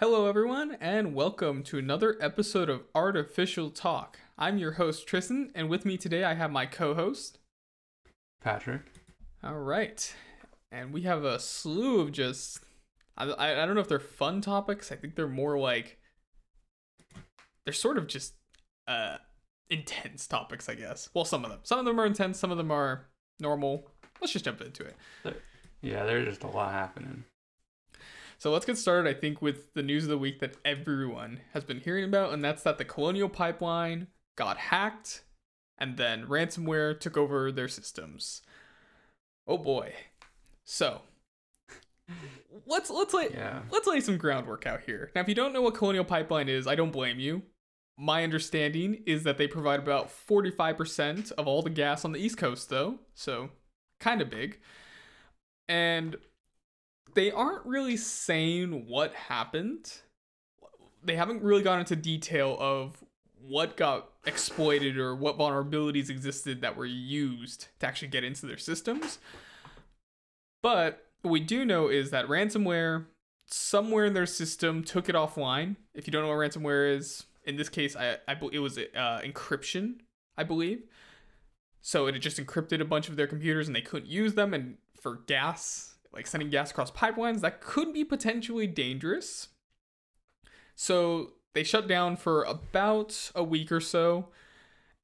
Hello, everyone, and welcome to another episode of Artificial Talk. I'm your host, Tristan, and with me today I have my co host. Patrick. All right. And we have a slew of just. I, I, I don't know if they're fun topics. I think they're more like. They're sort of just uh, intense topics, I guess. Well, some of them. Some of them are intense, some of them are normal. Let's just jump into it. Yeah, there's just a lot happening. So let's get started, I think, with the news of the week that everyone has been hearing about, and that's that the Colonial Pipeline got hacked and then ransomware took over their systems. Oh boy. So let's let's lay Yeah. let's lay some groundwork out here. Now if you don't know what Colonial Pipeline is, I don't blame you. My understanding is that they provide about 45% of all the gas on the East Coast though, so kind of big. And they aren't really saying what happened. They haven't really gone into detail of what got exploited or what vulnerabilities existed that were used to actually get into their systems. But what we do know is that ransomware somewhere in their system took it offline. If you don't know what ransomware is, in this case, I, I it was uh, encryption, I believe. So it just encrypted a bunch of their computers and they couldn't use them. And for gas, like sending gas across pipelines, that could be potentially dangerous. So they shut down for about a week or so,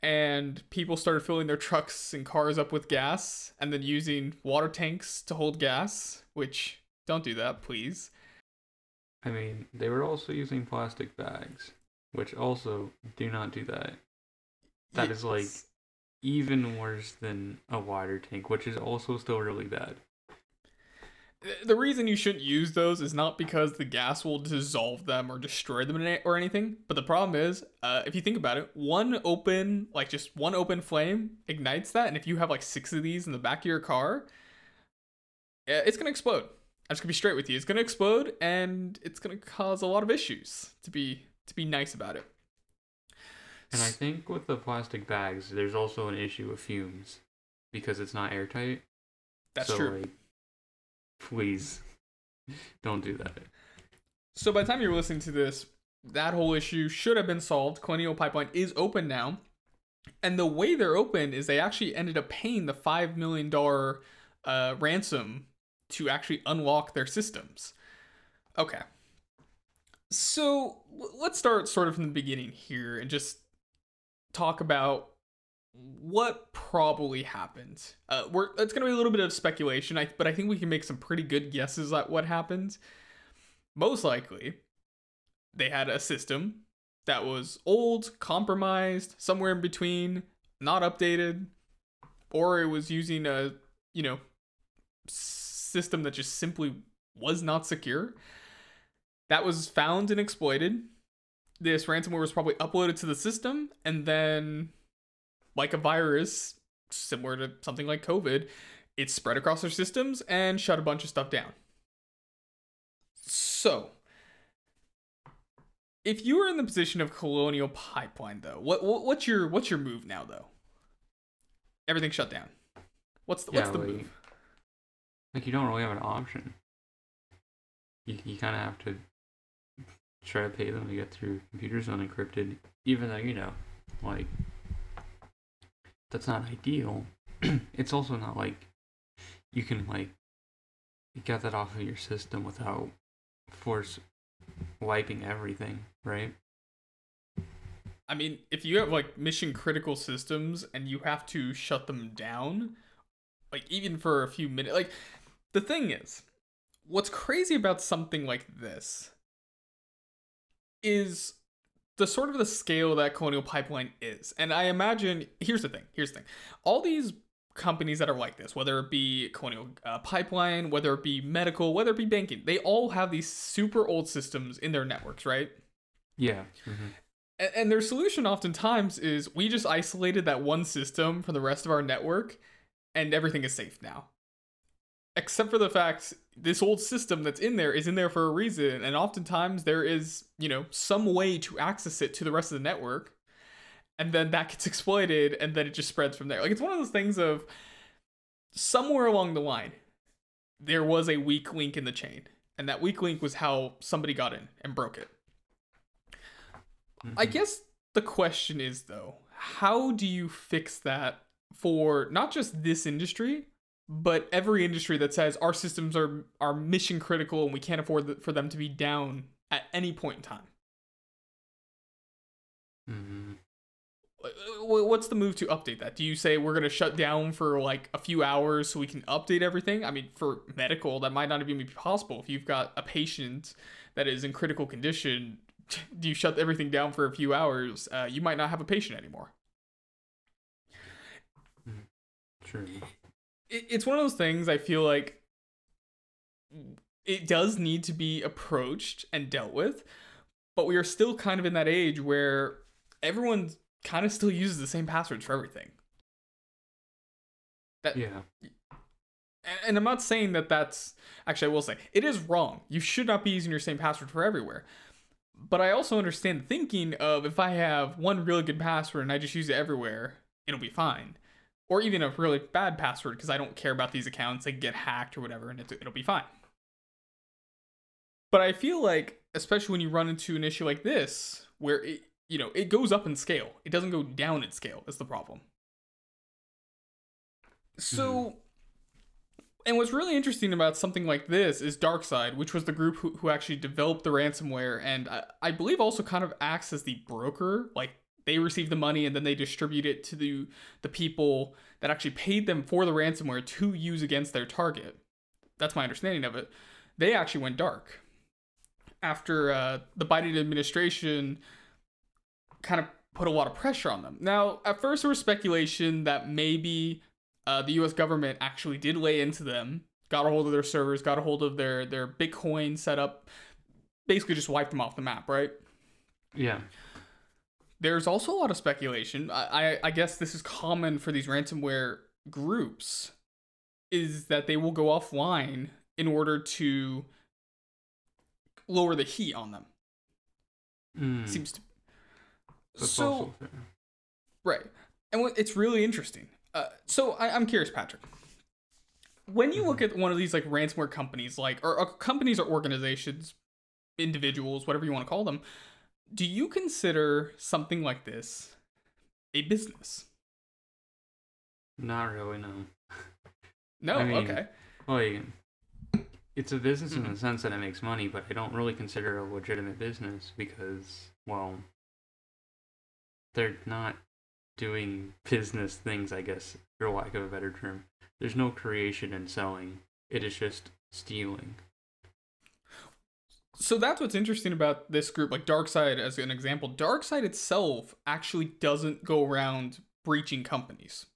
and people started filling their trucks and cars up with gas and then using water tanks to hold gas, which don't do that, please. I mean, they were also using plastic bags, which also do not do that. That is like even worse than a water tank, which is also still really bad. The reason you shouldn't use those is not because the gas will dissolve them or destroy them or anything but the problem is uh, if you think about it one open like just one open flame ignites that and if you have like six of these in the back of your car it's gonna explode. I'm just gonna be straight with you. It's gonna explode and it's gonna cause a lot of issues to be to be nice about it. And I think with the plastic bags, there's also an issue of fumes because it's not airtight. that's so, true. Like, please don't do that. So by the time you're listening to this, that whole issue should have been solved. Colonial Pipeline is open now. And the way they're open is they actually ended up paying the $5 million uh, ransom to actually unlock their systems. Okay. So let's start sort of from the beginning here and just talk about what probably happened. Uh, we're it's gonna be a little bit of speculation, I, but I think we can make some pretty good guesses at what happened most likely they had a system that was old, compromised, somewhere in between, not updated, or it was using a, you know, system that just simply was not secure. That was found and exploited. This ransomware was probably uploaded to the system and then like a virus similar to something like COVID, it spread across their systems and shut a bunch of stuff down. So, if you were in the position of Colonial Pipeline, though, what, what what's your what's your move now, though? Everything shut down. What's the, what's the like- move? Like, you don't really have an option. You, you kind of have to try to pay them to get through computers unencrypted, even though, you know, like, that's not ideal. it's also not like you can, like, get that off of your system without force wiping everything, right? I mean, if you have like mission critical systems and you have to shut them down, like even for a few minutes, like the thing is, what's crazy about something like this is the sort of the scale that Colonial Pipeline is. And I imagine, here's the thing, here's the thing. All these companies that are like this, whether it be Colonial uh, Pipeline, whether it be medical, whether it be banking, they all have these super old systems in their networks, right? Yeah. hmm A- And their solution oftentimes is we just isolated that one system from the rest of our network and everything is safe now. Except for the fact this old system that's in there is in there for a reason, and oftentimes there is, you know, some way to access it to the rest of the network, and then that gets exploited, and then it just spreads from there. Like it's one of those things of somewhere along the line, there was a weak link in the chain. and that weak link was how somebody got in and broke it. I Mhm. guess the question is though, how do you fix that for not just this industry, but every industry that says our systems are are mission critical and we can't afford for them to be down at any point in time? Mhm. Wh- wh- What's the move to update that? Do you say we're going to shut down for like a few hours so we can update everything? I mean, for medical, that might not even be possible. If you've got a patient that is in critical condition, do you shut everything down for a few hours? Uh, you might not have a patient anymore. True. It, it's one of those things I feel like it does need to be approached and dealt with, but we are still kind of in that age where everyone kind of still uses the same passwords for everything. That, Yeah. and- and I'm not saying that that's actually I will say it is wrong. You should not be using your same password for everywhere. But I also understand thinking of if I have one really good password and I just use it everywhere, it'll be fine. Or even a really bad password because I don't care about these accounts, they get hacked or whatever, and it, it'll be fine. But I feel like, especially when you run into an issue like this, where it, you know, it goes up in scale, it doesn't go down in scale. Is the problem. So, mm-hmm. and what's really interesting about something like this is DarkSide, which was the group who, who actually developed the ransomware, and I, I believe also kind of acts as the broker. Like they receive the money and then they distribute it to the the people that actually paid them for the ransomware to use against their target. That's my understanding of it. They actually went dark after uh, the Biden administration kind of put a lot of pressure on them. Now, at first, there was speculation that maybe uh, the U.S. government actually did lay into them, got a hold of their servers, got a hold of their their Bitcoin setup, basically just wiped them off the map, right? Yeah. There's also a lot of speculation. I, I, I guess this is common for these ransomware groups, is that they will go offline in order to lower the heat on them. Mm. Seems to That's so right, and what, it's really interesting. Uh, so I, I'm curious, Patrick. When you look at one of these like ransomware companies, like or, or companies or organizations, individuals, whatever you want to call them, do you consider something like this a business? Not really, no. No, I mean- okay. Like, it's a business in Mhm. the sense that it makes money, but I don't really consider it a legitimate business because, well, they're not doing business things, I guess, for lack of a better term. There's no creation and selling. It is just stealing. So that's what's interesting about this group, like DarkSide as an example. DarkSide itself actually doesn't go around breaching companies.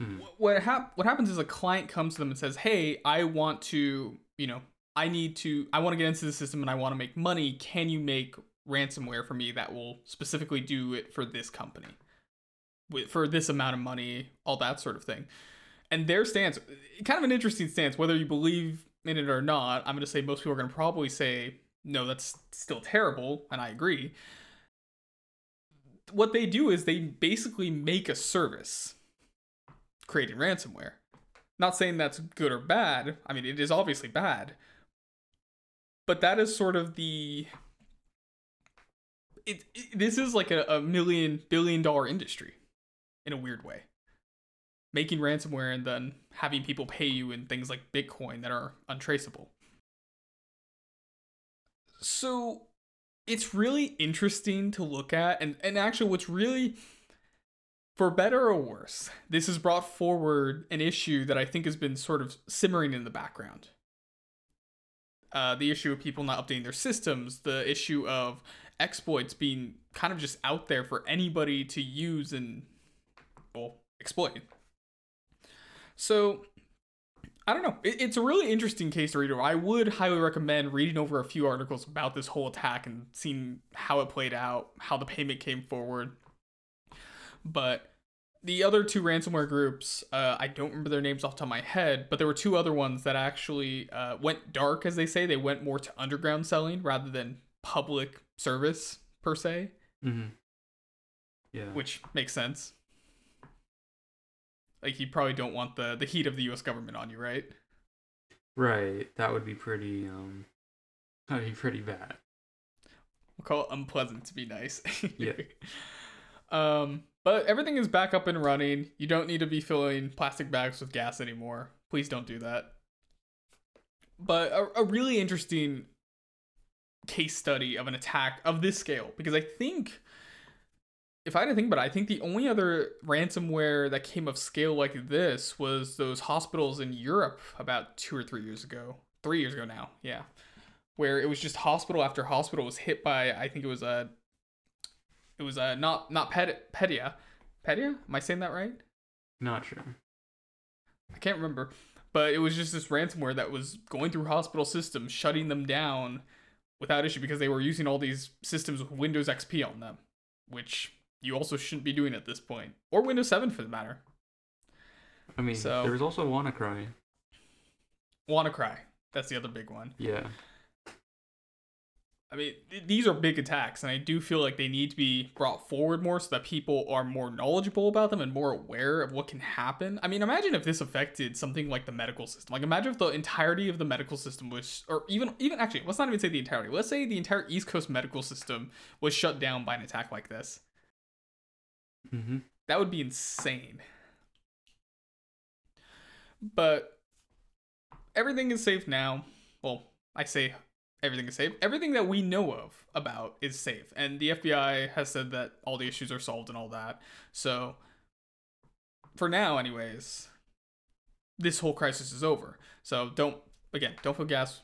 Mm. What hap- what happens is a client comes to them and says, "Hey, I want to, you know, I need to, I want to get into the system and I want to make money. Can you make ransomware for me that will specifically do it for this company, for this amount of money, all that sort of thing." And their stance, kind of an interesting stance, whether you believe in it or not. I'm going to say most people are going to probably say, no, that's still terrible, and I agree. What they do is they basically make a service creating ransomware. Not saying that's good or bad. I mean, it is obviously bad. But that is sort of the. It, it, this is like a, a million, billion dollar industry in a weird way making ransomware and then having people pay you in things like Bitcoin that are untraceable. So it's really interesting to look at and, and actually what's really for better or worse, this has brought forward an issue that I think has been sort of simmering in the background. Uh, the issue of people not updating their systems, the issue of exploits being kind of just out there for anybody to use and well exploit. So, I don't know. It, it's a really interesting case to read over. I would highly recommend reading over a few articles about this whole attack and seeing how it played out, how the payment came forward. But the other two ransomware groups, uh, I don't remember their names off the top of my head, but there were two other ones that actually uh, went dark, as they say. They went more to underground selling rather than public service per se, Mm-hmm. Yeah. which makes sense. Like you probably don't want the the heat of the U.S. government on you, right? Right. That would be pretty um that'd be pretty bad. We'll call it unpleasant to be nice. Yeah. um, but everything is back up and running. You don't need to be filling plastic bags with gas anymore. Please don't do that. But a, a really interesting case study of an attack of this scale because I think if I had to think about it, I think the only other ransomware that came of scale like this was those hospitals in Europe about two or three years ago. Three years ago now, yeah. Where it was just hospital after hospital was hit by I think it was a it was a not not Pet Pedia. Pedia? Am I saying that right? Not sure. I can't remember. But it was just this ransomware that was going through hospital systems, shutting them down without issue because they were using all these systems with Windows XP on them, which you also shouldn't be doing at this point, or Windows 7 for the matter. I mean, So- there was also WannaCry. WannaCry, that's the other big one. Yeah. I mean, th- these are big attacks, and I do feel like they need to be brought forward more so that people are more knowledgeable about them and more aware of what can happen. I mean, imagine if this affected something like the medical system. Like, imagine if the entirety of the medical system was, or even, even actually, let's not even say the entirety. Let's say the entire East Coast medical system was shut down by an attack like this. Mm-hmm. That would be insane. But everything is safe now. Well, I say everything is safe. Everything that we know of about is safe. And the FBI has said that all the issues are solved and all that. So, for now, anyways, this whole crisis is over. So, don't, again, don't put gas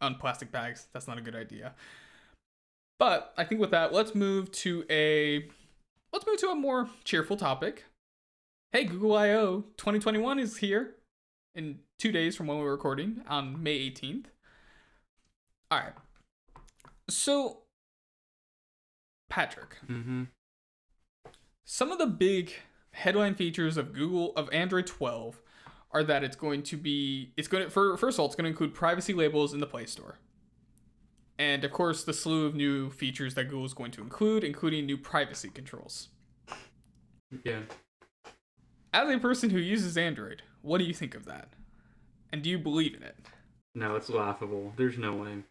on plastic bags. That's not a good idea. But I think with that, let's move to a let's move to a more cheerful topic. Hey, Google I/O 2021 is here in two days from when we're recording on May 18th. All right. So, Patrick, Mm-hmm. some of the big headline features of Google of Android 12 are that it's going to be it's going to for first of all it's going to include privacy labels in the Play Store. And of course, the slew of new features that Google is going to include, including new privacy controls. Yeah. As a person who uses Android, what do you think of that? And do you believe in it? No, it's laughable. There's no way.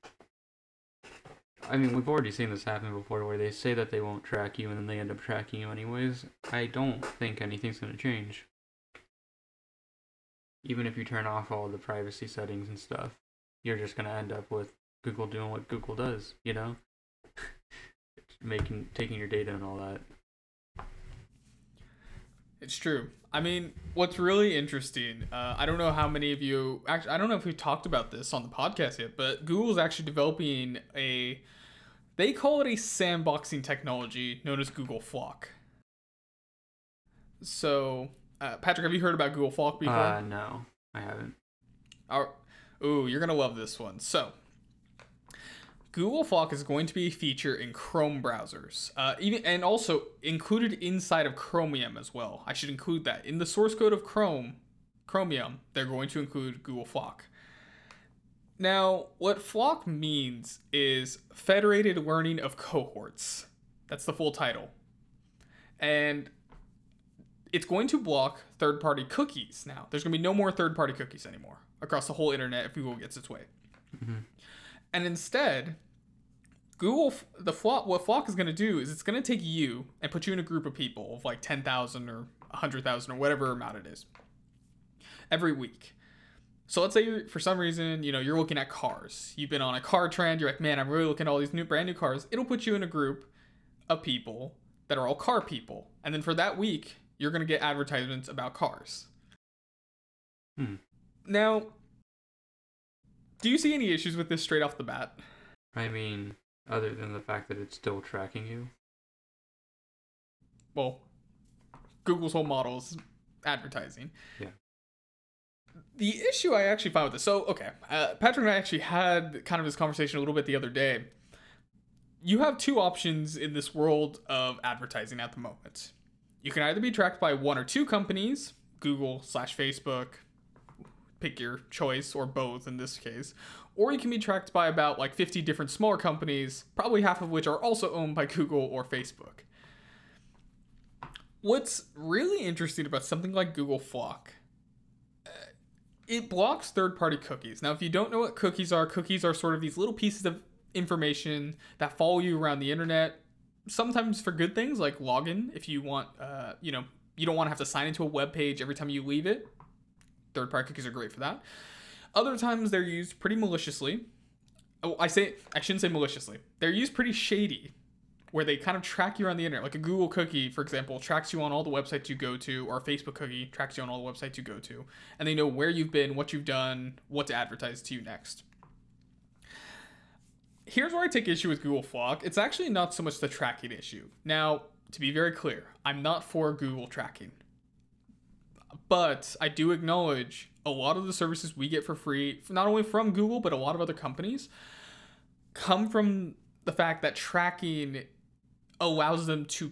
I mean, we've already seen this happen before where they say that they won't track you and then they end up tracking you anyways. I don't think anything's going to change. Even if you turn off all the privacy settings and stuff, you're just going to end up with Google doing what Google does, you know? Making taking your data and all that. It's true. I mean, what's really interesting, uh, I don't know how many of you actually, I don't know if we've talked about this on the podcast yet, but Google's actually developing a, they call it a sandboxing technology known as Google FLoC. So, uh, Patrick, have you heard about Google FLoC before? Uh, no, I haven't. Our, ooh, you're gonna love this one. So, Google FLoC is going to be a feature in Chrome browsers, uh, even and also included inside of Chromium as well. I should include that in the source code of Chrome, Chromium. They're going to include Google FLoC. Now, what FLoC means is Federated Learning of Cohorts. That's the full title, and it's going to block third-party cookies now. There's going to be no more third-party cookies anymore across the whole internet if Google gets its way. Mhm. And instead, Google the FLoC what FLoC is going to do is it's going to take you and put you in a group of people of like 10,000 or 100,000 or whatever amount it is every week. So let's say you're, for some reason, you know, you're looking at cars. You've been on a car trend, you're like, "Man, I'm really looking at all these new brand new cars." It'll put you in a group of people that are all car people. And then for that week, you're going to get advertisements about cars. Hmm. Now, do you see any issues with this straight off the bat? I mean, other than the fact that it's still tracking you. Well, Google's whole model is advertising. Yeah. The issue I actually found with this, so okay, uh, Patrick and I actually had kind of this conversation a little bit the other day. You have two options in this world of advertising at the moment. You can either be tracked by one or two companies, Google slash Facebook, pick your choice, or both in this case, or you can be tracked by about like 50 different smaller companies, probably half of which are also owned by Google or Facebook. What's really interesting about something like Google FLoC uh, it blocks third party cookies. Now, if you don't know what cookies are, cookies are sort of these little pieces of information that follow you around the internet, sometimes for good things like login. If you want, uh, you know, you don't want to have to sign into a web page every time you leave it. Third party cookies are great for that. Other times they're used pretty maliciously. Oh, I say I shouldn't say maliciously. They're used pretty shady, where they kind of track you on the internet. Like a Google cookie, for example, tracks you on all the websites you go to, or a Facebook cookie tracks you on all the websites you go to, and they know where you've been, what you've done, what to advertise to you next. Here's where I take issue with Google FLoC. It's actually not so much the tracking issue. Now, to be very clear, I'm not for Google tracking. But I do acknowledge a lot of the services we get for free, not only from Google, but a lot of other companies, come from the fact that tracking allows them to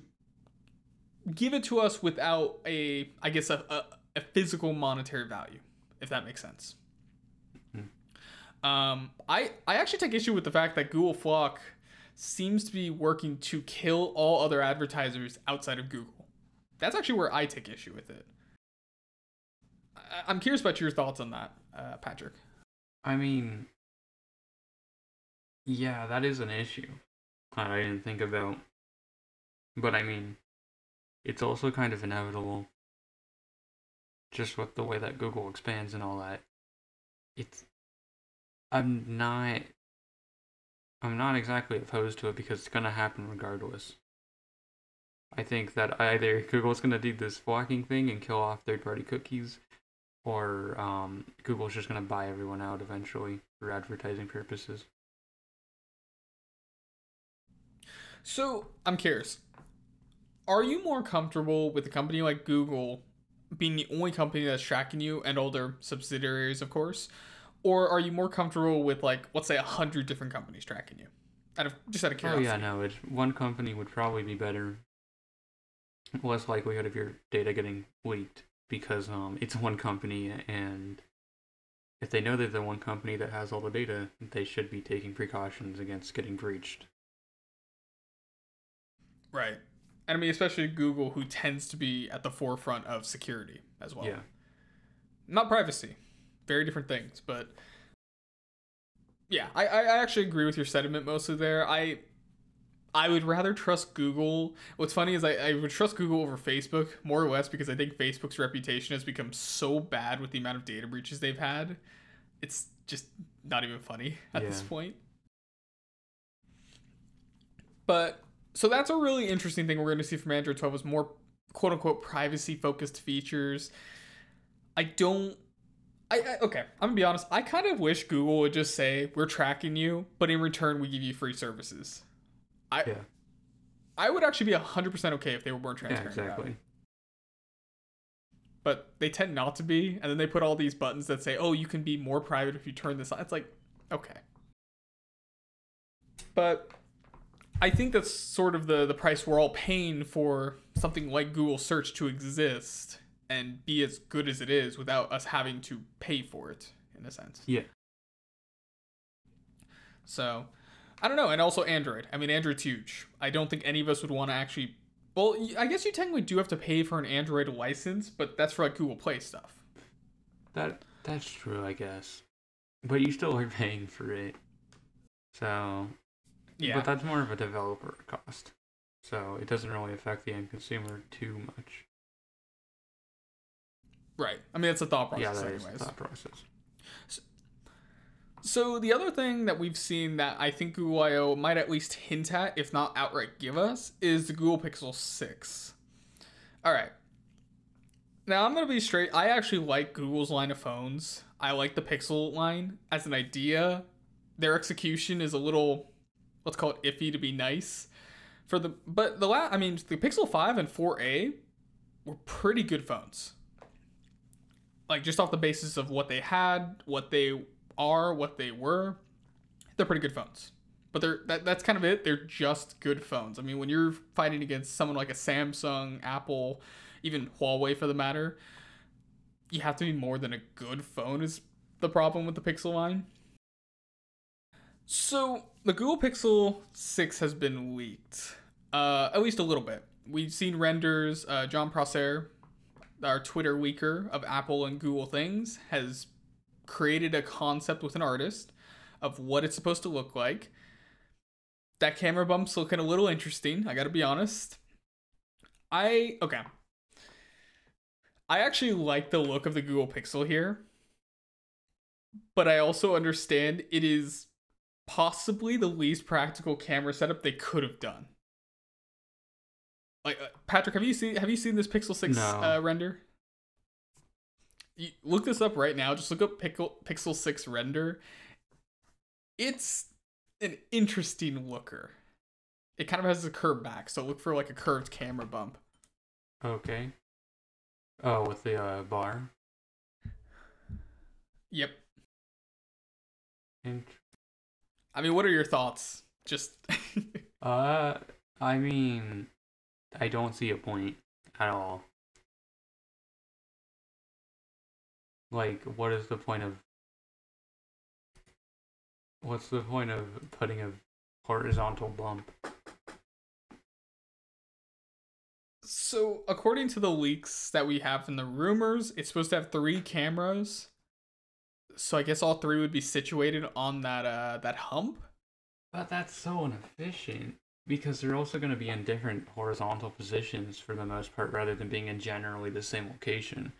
give it to us without a, I guess, a, a, a physical monetary value, if that makes sense. Um, I, I actually take issue with the fact that Google FLoC seems to be working to kill all other advertisers outside of Google. That's actually where I take issue with it. I- I'm curious about your thoughts on that, uh, Patrick. I mean, yeah, that is an issue that I didn't think about. But I mean, it's also kind of inevitable. Just with the way that Google expands and all that. It's. I'm not. I'm not exactly opposed to it because it's gonna happen regardless. I think that either Google's gonna do this blocking thing and kill off third party cookies, or um, Google's just gonna buy everyone out eventually for advertising purposes. So I'm curious. Are you more comfortable with a company like Google being the only company that's tracking you and all their subsidiaries, of course? Or are you more comfortable with like let's say a hundred different companies tracking you? Out of just out of curiosity. Oh yeah, no, it's one company would probably be better. Less likelihood of your data getting leaked because um it's one company and if they know they're the one company that has all the data, they should be taking precautions against getting breached. Right. And I mean especially Google who tends to be at the forefront of security as well. Yeah. Not privacy. Very different things, but yeah, I, I I actually agree with your sentiment mostly there. I I would rather trust Google. What's funny is I, I would trust Google over Facebook more or less because I think Facebook's reputation has become so bad with the amount of data breaches they've had. It's just not even funny at this point. But so that's a really interesting thing we're going to see from Android 12 is more quote unquote privacy focused features. I don't I, I okay, I'm gonna be honest. I kind of wish Google would just say we're tracking you, but in return we give you free services. I Yeah. I would actually be hundred percent okay if they were more transparent. it. exactly. But they tend not to be, and then they put all these buttons that say, "Oh, you can be more private if you turn this on." It's like, okay. But I think that's sort of the the price we're all paying for something like Google Search to exist and be as good as it is without us having to pay for it in a sense. Yeah. So, I don't know, and also Android. I mean, Android's huge. I don't think any of us would want to actually. Well, I guess you technically do have to pay for an Android license, but that's for like Google Play stuff. That that's true, I guess. But you still are paying for it. So Yeah. But that's more of a developer cost. So it doesn't really affect the end consumer too much. right. I mean, it's a thought process. yeah, that is anyways. the thought process. So the other thing that we've seen that I think Google I/O might at least hint at, if not outright give us, is the Google Pixel 6. All right. Now I'm gonna be straight. I actually like Google's line of phones. I like the Pixel line as an idea. Their execution is a little, let's call it iffy to be nice. For the but the last, I mean the Pixel 5 and 4a were pretty good phones. Like just off the basis of what they had, what they are what they were, they're pretty good phones. But they're that, that's kind of it. They're just good phones. I mean, when you're fighting against someone like a Samsung, Apple, even Huawei for the matter, you have to be more than a good phone is the problem with the Pixel line. So the Google Pixel 6 has been leaked. Uh, at least a little bit. We've seen renders. Uh, Jon Prosser, our Twitter leaker of Apple and Google things, has created a concept with an artist of what it's supposed to look like. That camera bump's looking a little interesting, I gotta be honest. I, okay. I actually like the look of the Google Pixel here, but I also understand it is possibly the least practical camera setup they could have done. Like uh, Patrick, have you seen have you seen this Pixel Six No. uh, render? You, look this up right now. Just look up Pixel Pixel Six render. It's an interesting looker. It kind of has a curved back, so look for like a curved camera bump. Okay. Oh, with the uh, bar. Yep. Int- I mean, what are your thoughts? Just Uh, I mean, I don't see a point at all. Like, what is the point of? What's the point of putting a horizontal bump? So, according to the leaks that we have from the rumors, it's supposed to have three cameras. So I guess all three would be situated on that uh that hump. But that's so inefficient because they're also going to be in different horizontal positions for the most part, rather than being in generally the same location.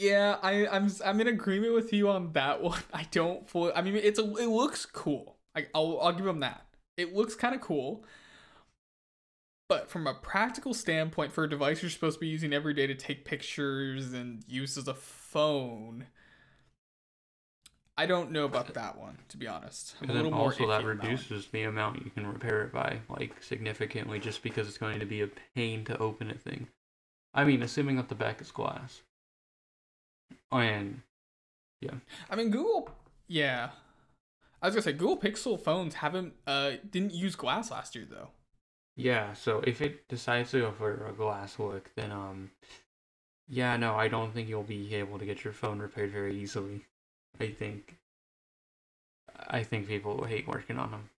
Yeah, I I'm I'm in agreement with you on that one. I don't fully. I mean, it's a it looks cool. I I'll I'll give them that. It looks kind of cool. But from a practical standpoint, for a device you're supposed to be using every day to take pictures and use as a phone, I don't know about that one. To be honest, I'm And a then little also that reduces the amount you can repair it by, like significantly, just because it's going to be a pain to open a thing. I mean, assuming that the back is glass. And yeah. I mean, Google. Yeah, I was gonna say Google Pixel phones haven't uh didn't use glass last year though. yeah, so if it decides to go for a glass look, then um, yeah, no, I don't think you'll be able to get your phone repaired very easily. I think. I think people hate working on them.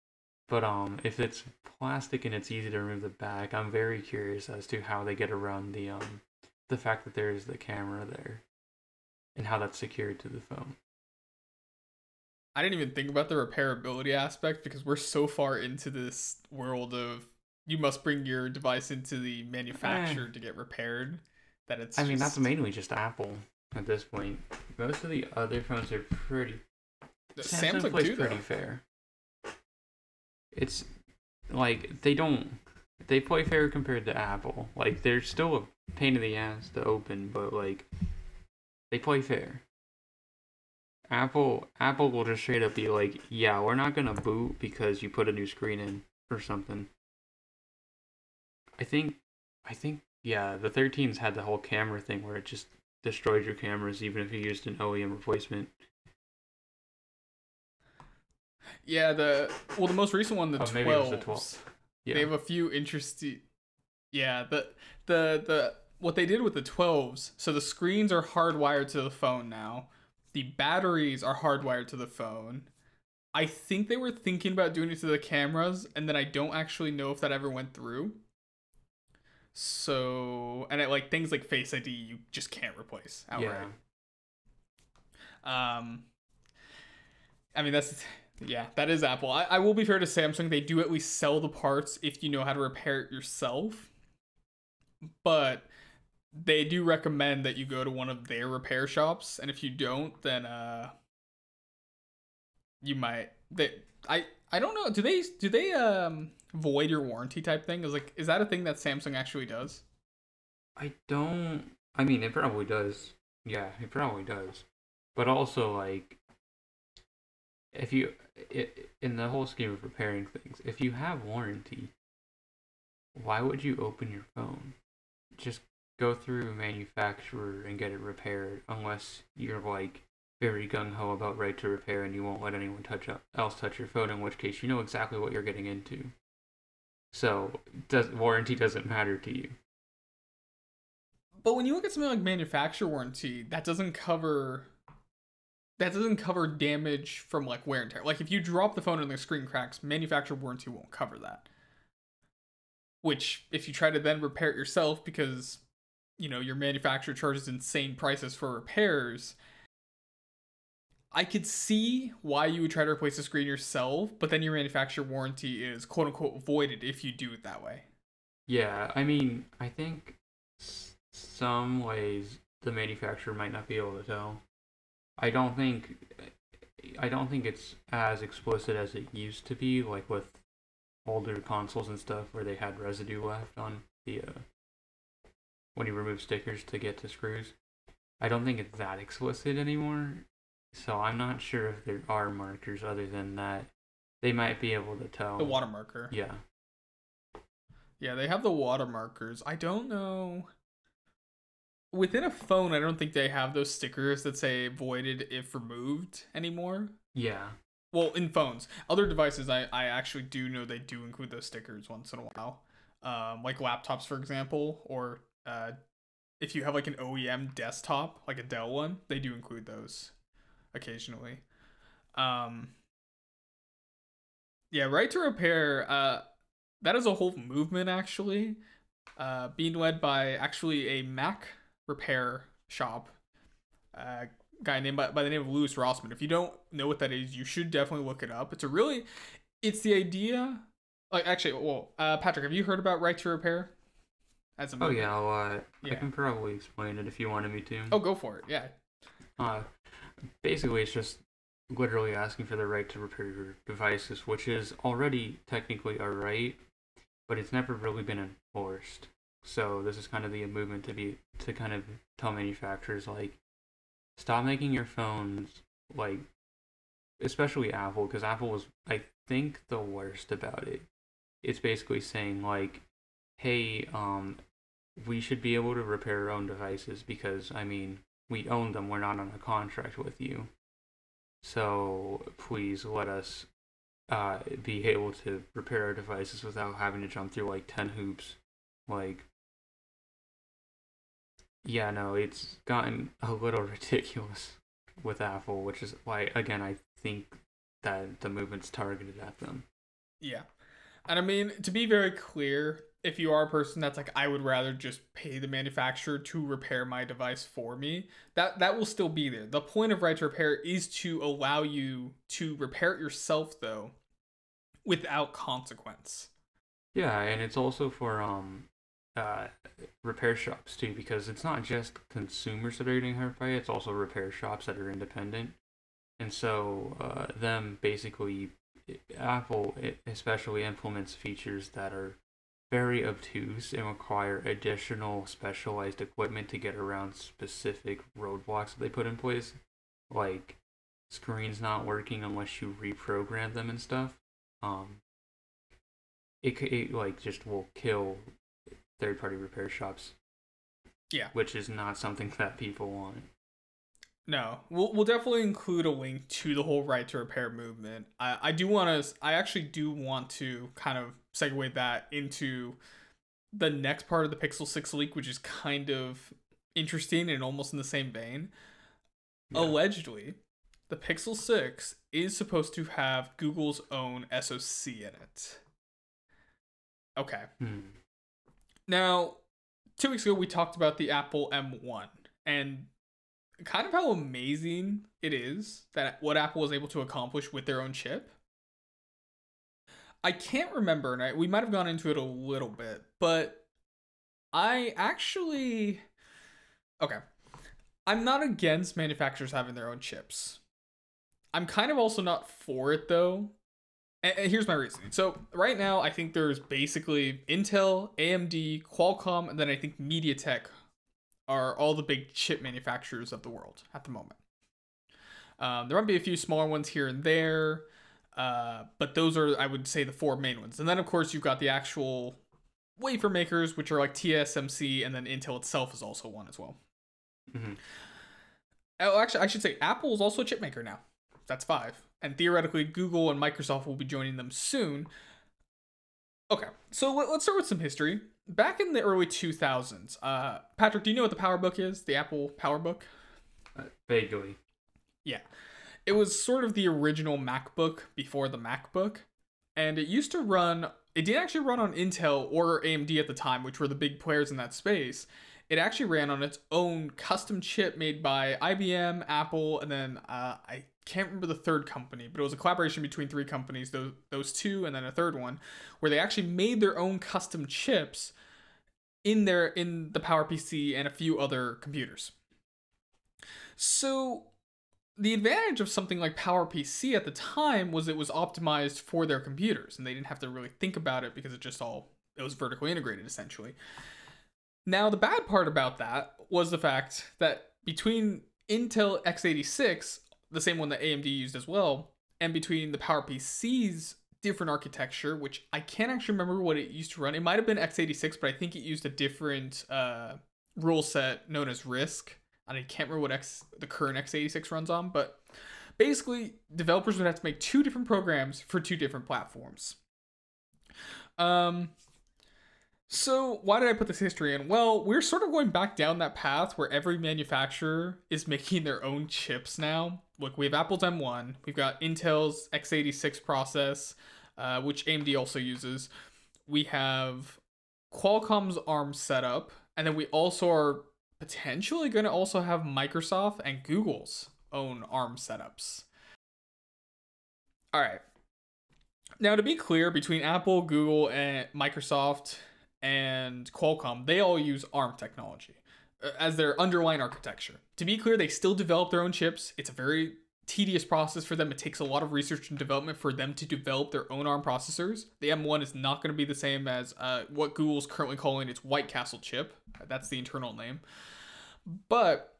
But um, if it's plastic and it's easy to remove the back, I'm very curious as to how they get around the um, the fact that there's the camera there, and how that's secured to the phone. I didn't even think about the repairability aspect because we're so far into this world of you must bring your device into the manufacturer eh. to get repaired that it's. I mean, that's mainly just Apple at this point. Most of the other phones are pretty Samsung, Samsung plays too, pretty though. fair. It's like they don't they play fair compared to Apple. Like they're still a pain in the ass to open, but like they play fair. Apple Apple will just straight up be like, "Yeah, we're not gonna boot because you put a new screen in or something." I think, I think, yeah, the 13s had the whole camera thing where it just destroyed your cameras even if you used an OEM replacement. Yeah, the well, the most recent one, the Oh, maybe it was the 12s. 12. Yeah. They have a few interesting. Yeah, the the the what they did with the 12s. So the screens are hardwired to the phone now. The batteries are hardwired to the phone. I think they were thinking about doing it to the cameras, and then I don't actually know if that ever went through. So, and it, like things like Face ID, you just can't replace outright. yeah. Um, I mean that's yeah, that is Apple. I, I will be fair to Samsung; they do at least sell the parts if you know how to repair it yourself. But they do recommend that you go to one of their repair shops, and if you don't, then uh, you might. They I I don't know. Do they do they um void your warranty type thing? Is like is that a thing that Samsung actually does? I don't. I mean, it probably does. Yeah, it probably does. But also, like, if you, it, in the whole scheme of repairing things, if you have warranty, why would you open your phone? Just go through a manufacturer and get it repaired, unless you're like very gung ho about right to repair and you won't let anyone touch up, else touch your phone. In which case, you know exactly what you're getting into. So, does warranty doesn't matter to you. But when you look at something like manufacturer warranty, that doesn't cover that doesn't cover damage from like wear and tear. Like if you drop the phone and the screen cracks, manufacturer warranty won't cover that. Which if you try to then repair it yourself because you know, your manufacturer charges insane prices for repairs. I could see why you would try to replace the screen yourself, but then your manufacturer warranty is quote unquote voided if you do it that way. Yeah, I mean, I think some ways the manufacturer might not be able to tell. I don't think I don't think it's as explicit as it used to be, like with older consoles and stuff where they had residue left on the uh, when you remove stickers to get to screws. I don't think it's that explicit anymore. So I'm not sure if there are markers other than that. They might be able to tell. The water marker. Yeah. Yeah, they have the water markers. I don't know. Within a phone, I don't think they have those stickers that say voided if removed anymore. Yeah. Well, in phones. Other devices, I, I actually do know they do include those stickers once in a while. Um, like laptops, for example, or uh, if you have like an OEM desktop, like a Dell one, they do include those occasionally. Um, yeah, right to repair. Uh, that is a whole movement actually, uh, being led by actually a Mac repair shop, uh, guy named by, by the name of Louis Rossmann. If you don't know what that is, you should definitely look it up. It's a really, it's the idea. Like actually, well, uh, Patrick, have you heard about right to repair? As a Oh yeah, I'll, uh, Yeah. I can probably explain it if you wanted me to. Oh, go for it. Yeah. Uh, basically, it's just literally asking for the right to repair your devices, which is already technically a right, but it's never really been enforced. So this is kind of the movement to be to kind of tell manufacturers like, stop making your phones like, especially Apple, because Apple was I think the worst about it. It's basically saying like, hey, um, we should be able to repair our own devices because I mean we own them. We're not on a contract with you. So please let us uh, be able to repair our devices without having to jump through like 10 hoops. Like, yeah, no, it's gotten a little ridiculous with Apple, which is why, again, I think that the movement's targeted at them. Yeah. And I mean, to be very clear, if you are a person that's like, I would rather just pay the manufacturer to repair my device for me, that that will still be there. The point of right to repair is to allow you to repair it yourself, though, without consequence. Yeah, and it's also for um uh repair shops too because it's not just consumers that are getting hurt by it, it's also repair shops that are independent. And so uh them basically Apple especially implements features that are very obtuse and require additional specialized equipment to get around specific roadblocks that they put in place like screens not working unless you reprogram them and stuff. Um it, it like just will kill third party repair shops. Yeah. Which is not something that people want. No, we'll we'll definitely include a link to the whole right to repair movement. I I do want to I actually do want to kind of segue that into the next part of the Pixel 6 leak, which is kind of interesting and almost in the same vein. Yeah. Allegedly, the Pixel 6 is supposed to have Google's own SoC in it. Okay. Hmm. Now, two weeks ago, we talked about the Apple M1 and kind of how amazing it is that what Apple was able to accomplish with their own chip. I can't remember, and I, we might have gone into it a little bit, but I actually. Okay. I'm not against manufacturers having their own chips. I'm kind of also not for it, though. And, here's my reasoning. So, right now, I think there's basically Intel, AMD, Qualcomm, and then I think MediaTek are all the big chip manufacturers of the world at the moment. Um, there might be a few smaller ones here and there, uh, but those are, I would say, the four main ones. And then, of course, you've got the actual wafer makers, which are like TSMC, and then Intel itself is also one as well. Mhm. Oh, actually, I should say Apple is also a chip maker now. That's five. And theoretically, Google and Microsoft will be joining them soon. Okay, so let, us start with some history. Back in the early 2000s, uh, Patrick, do you know what the PowerBook is? The Apple PowerBook? Uh, vaguely. It was sort of the original MacBook before the MacBook. And it used to run, it didn't actually run on Intel or AMD at the time, which were the big players in that space. it actually ran on its own custom chip made by IBM, Apple, and then uh, I can't remember the third company, but it was a collaboration between three companies, those, those two, and then a third one, where they actually made their own custom chips in their in the PowerPC and a few other computers. So the advantage of something like PowerPC at the time was it was optimized for their computers and they didn't have to really think about it because it just all it was vertically integrated essentially. Now the bad part about that was the fact that between Intel x86, the same one that AMD used as well, and between the PowerPC's different architecture, which I can't actually remember what it used to run. It might have been x86, but I think it used a different uh, rule set known as RISC I can't remember what X the current x86 runs on, but basically developers would have to make two different programs for two different platforms. Um so why did I put this history in? Well, we're sort of going back down that path where every manufacturer is making their own chips now. Look, we have Apple's M1, we've got Intel's x86 process, uh, which AMD also uses. We have Qualcomm's ARM setup, and then we also are potentially going to also have Microsoft and Google's own ARM setups. All right. Now, to be clear, between Apple, Google, and Microsoft and Qualcomm, they all use ARM technology uh, as their underlying architecture. To be clear, they still develop their own chips. It's a very tedious process for them. It takes a lot of research and development for them to develop their own ARM processors. The M1 is not going to be the same as uh, what Google's currently calling its White Castle chip. That's the internal name. But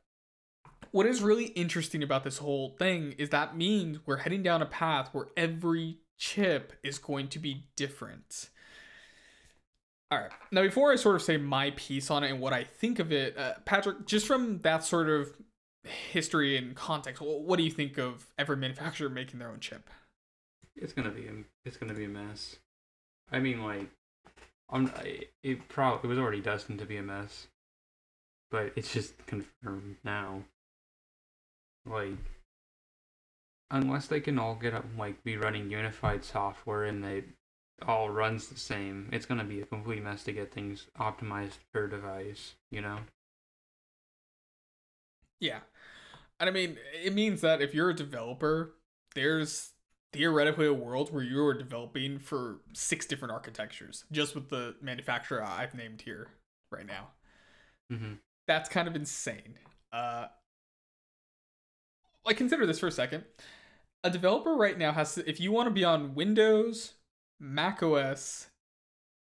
what is really interesting about this whole thing is that means we're heading down a path where every chip is going to be different. All right. Now, before I sort of say my piece on it and what I think of it, uh, Patrick, just from that sort of history and context, what do you think of every manufacturer making their own chip? It's gonna be a, it's gonna be a mess. I mean, like, I'm, it probably it was already destined to be a mess but it's just confirmed now. Like, unless they can all get up, like, be running unified software and they all runs the same, it's gonna be a complete mess to get things optimized per device, you know? Yeah. And I mean, it means that if you're a developer, there's theoretically a world where you are developing for six different architectures, just with the manufacturer I've named here right now. Mm-hmm that's kind of insane. Uh, like consider this for a second. A developer right now has to, if you want to be on Windows, Mac OS,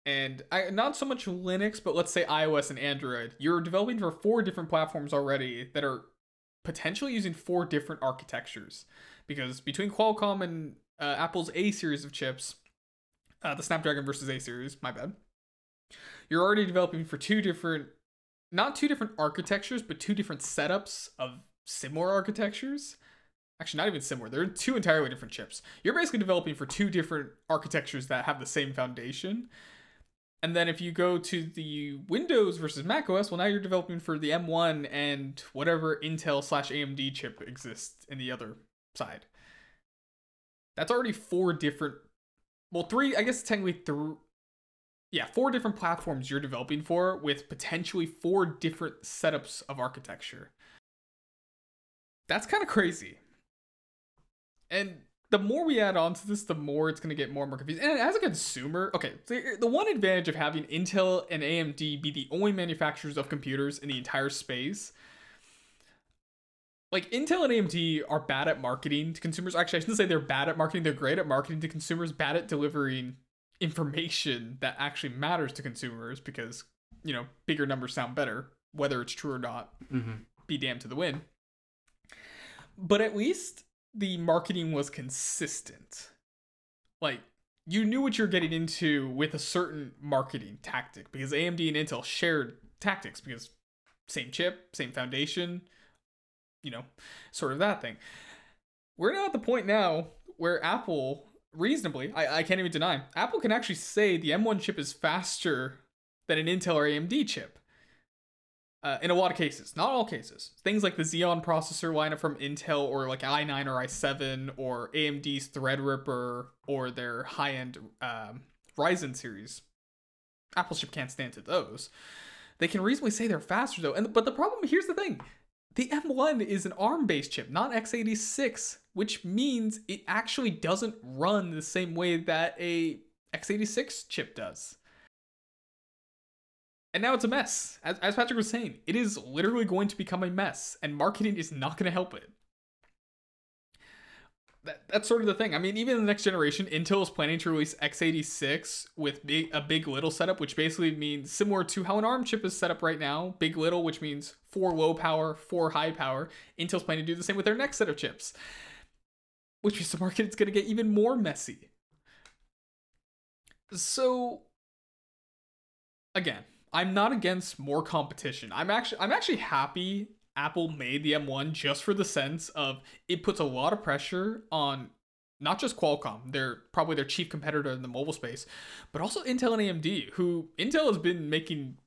and I, not so much Linux, but let's say iOS and Android, you're developing for four different platforms already that are potentially using four different architectures. Because between Qualcomm and uh, Apple's A series of chips, uh, the Snapdragon versus A series, my bad, you're already developing for two different not two different architectures, but two different setups of similar architectures. Actually, not even similar. They're two entirely different chips. You're basically developing for two different architectures that have the same foundation. And then if you go to the Windows versus Mac OS, well, now you're developing for the M1 and whatever Intel slash AMD chip exists in the other side. That's already four different, well, three, I guess technically three yeah, four different platforms you're developing for with potentially four different setups of architecture. That's kind of crazy. And the more we add on to this, the more it's going to get more and more confusing. And as a consumer, okay, the one advantage of having Intel and AMD be the only manufacturers of computers in the entire space, like Intel and AMD are bad at marketing to consumers. Actually, I shouldn't say they're bad at marketing. They're great at marketing to consumers, bad at delivering information that actually matters to consumers because you know bigger numbers sound better whether it's true or not mm-hmm. be damned to the win but at least the marketing was consistent like you knew what you're getting into with a certain marketing tactic because AMD and Intel shared tactics because same chip, same foundation, you know, sort of that thing. We're now at the point now where Apple reasonably, I, I can't even deny, Apple can actually say the M1 chip is faster than an Intel or AMD chip. Uh, in a lot of cases, not all cases. Things like the Xeon processor lineup from Intel, or like i9 or i7, or AMD's Threadripper, or their high end um, Ryzen series. Apple chip can't stand to those. They can reasonably say they're faster though. And but the problem here's the thing. The M1 is an ARM-based chip, not x86, which means it actually doesn't run the same way that a x86 chip does. And now it's a mess. As, as Patrick was saying, it is literally going to become a mess, and marketing is not going to help it. That, that's sort of the thing. I mean, even the next generation, Intel is planning to release x86 with big, a big little setup, which basically means similar to how an ARM chip is set up right now. Big little, which means four low power, four high power. Intel's planning to do the same with their next set of chips, which means the market is going to get even more messy. So, again, I'm not against more competition. I'm actually I'm actually happy Apple made the M1 just for the sense of it puts a lot of pressure on not just Qualcomm, they're probably their chief competitor in the mobile space, but also Intel and AMD, who Intel has been making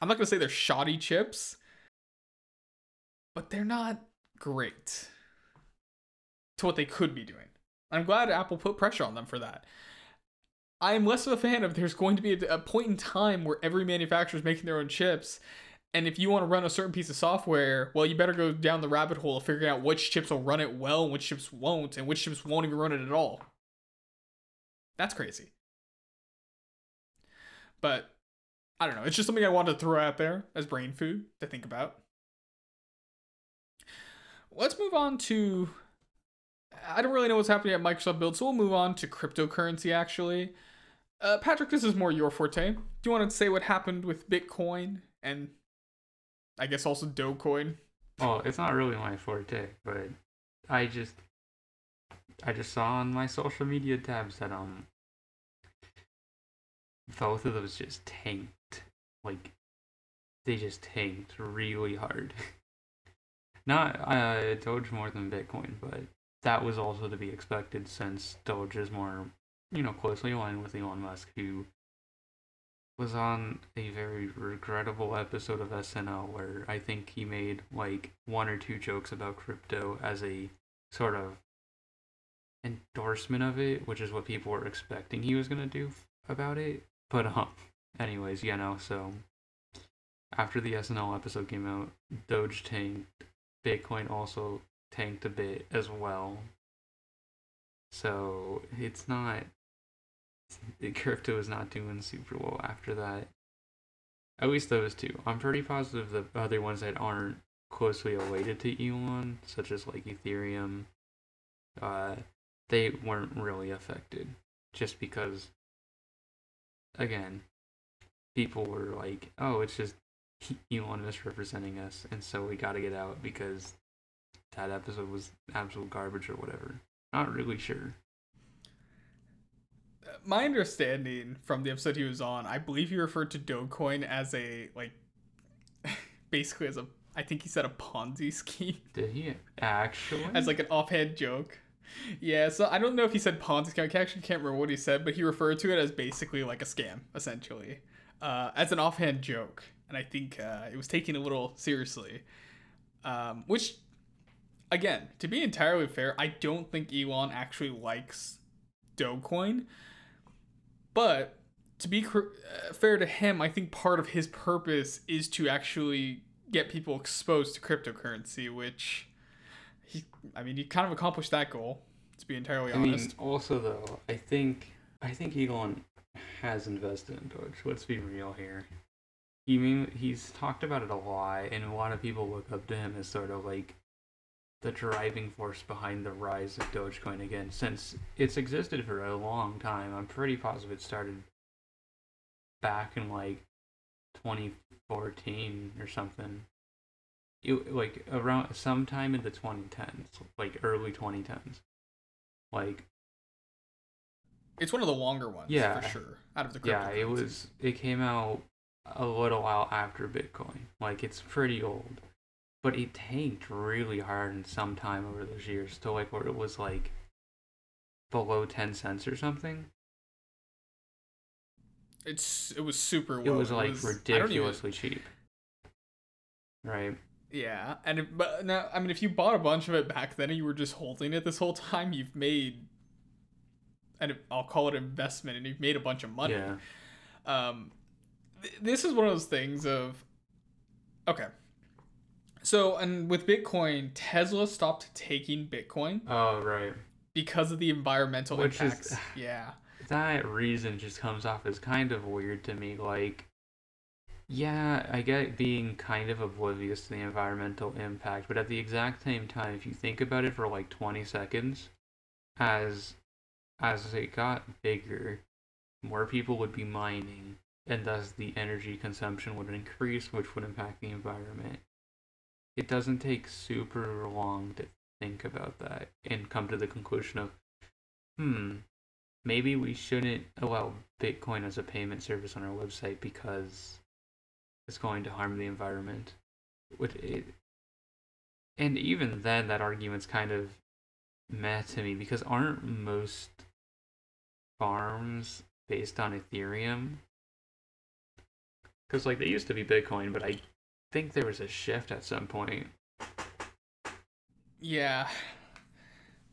I'm not going to say they're shoddy chips, but they're not great to what they could be doing. I'm glad Apple put pressure on them for that. I am less of a fan of there's going to be a, a point in time where every manufacturer is making their own chips. And if you want to run a certain piece of software, well, you better go down the rabbit hole of figuring out which chips will run it well and which chips won't, and which chips won't even run it at all. That's crazy. But I don't know. It's just something I wanted to throw out there as brain food to think about. Let's move on to. I don't really know what's happening at Microsoft Build, so we'll move on to cryptocurrency actually. Uh, Patrick, this is more your forte. Do you want to say what happened with Bitcoin and I guess also Dogecoin? Well, it's not really my forte, but I just I just saw on my social media tabs that um both of those just tanked. Like they just tanked really hard. Not uh Doge more than Bitcoin, but that was also to be expected since Doge is more you know, closely aligned with Elon Musk, who was on a very regrettable episode of SNL where I think he made like one or two jokes about crypto as a sort of endorsement of it, which is what people were expecting he was gonna do about it. But um, anyways, you know, So after the SNL episode came out, Doge tanked, Bitcoin also tanked a bit as well. So it's not crypto is not doing super well after that. At least those two. I'm pretty positive the other ones that aren't closely related to Elon, such as like Ethereum, uh, they weren't really affected. Just because, again, people were like, oh, it's just Elon misrepresenting us, and so we gotta get out because that episode was absolute garbage or whatever. Not really sure my understanding from the episode he was on, I believe he referred to Dogecoin as a like basically as a I think he said a Ponzi scheme. Did he actually? As like an offhand joke. Yeah, so I don't know if he said Ponzi scheme. I actually can't remember what he said, but he referred to it as basically like a scam, essentially, uh, as an offhand joke. And I think uh, it was taken a little seriously. Um, which, again, to be entirely fair, I don't think Elon actually likes Dogecoin. But to be cr- uh, fair to him, I think part of his purpose is to actually get people exposed to cryptocurrency, which he, I mean, he kind of accomplished that goal. To be entirely I honest. mean, also though, I think I think Elon has invested in Doge. Let's be real here. He mean he's talked about it a lot, and a lot of people look up to him as sort of like the driving force behind the rise of Dogecoin again, since it's existed for a long time. I'm pretty positive it started back in like 2014 or something. It, like around sometime in the 2010s, like early 2010s. Like it's one of the longer ones, Yeah. for sure. Out of the yeah, it was it came out a little while after Bitcoin. Like it's pretty old. But it tanked really hard in some time over those years to like where it was like below 10 cents or something. It's it was super. it was like I don't even- ridiculously cheap. Right. Yeah, and if, but now I mean, if you bought a bunch of it back then and you were just holding it this whole time, you've made, and I'll call it investment, and you've made a bunch of money. Yeah. Um, th- this is one of those things of okay. So, and with Bitcoin, Tesla stopped taking Bitcoin Oh right. because of the environmental Which is- impacts. yeah. That reason just comes off as kind of weird to me. Like, yeah, I get being kind of oblivious to the environmental impact, but at the exact same time, if you think about it for like 20 seconds, as as it got bigger, more people would be mining, and thus the energy consumption would increase, which would impact the environment. It doesn't take super long to think about that and come to the conclusion of, hmm, maybe we shouldn't allow Bitcoin as a payment service on our website because it's going to harm the environment. With it, and even then, that argument's kind of meh to me because aren't most farms based on Ethereum? Because like they used to be Bitcoin, but I think there was a shift at some point. Yeah.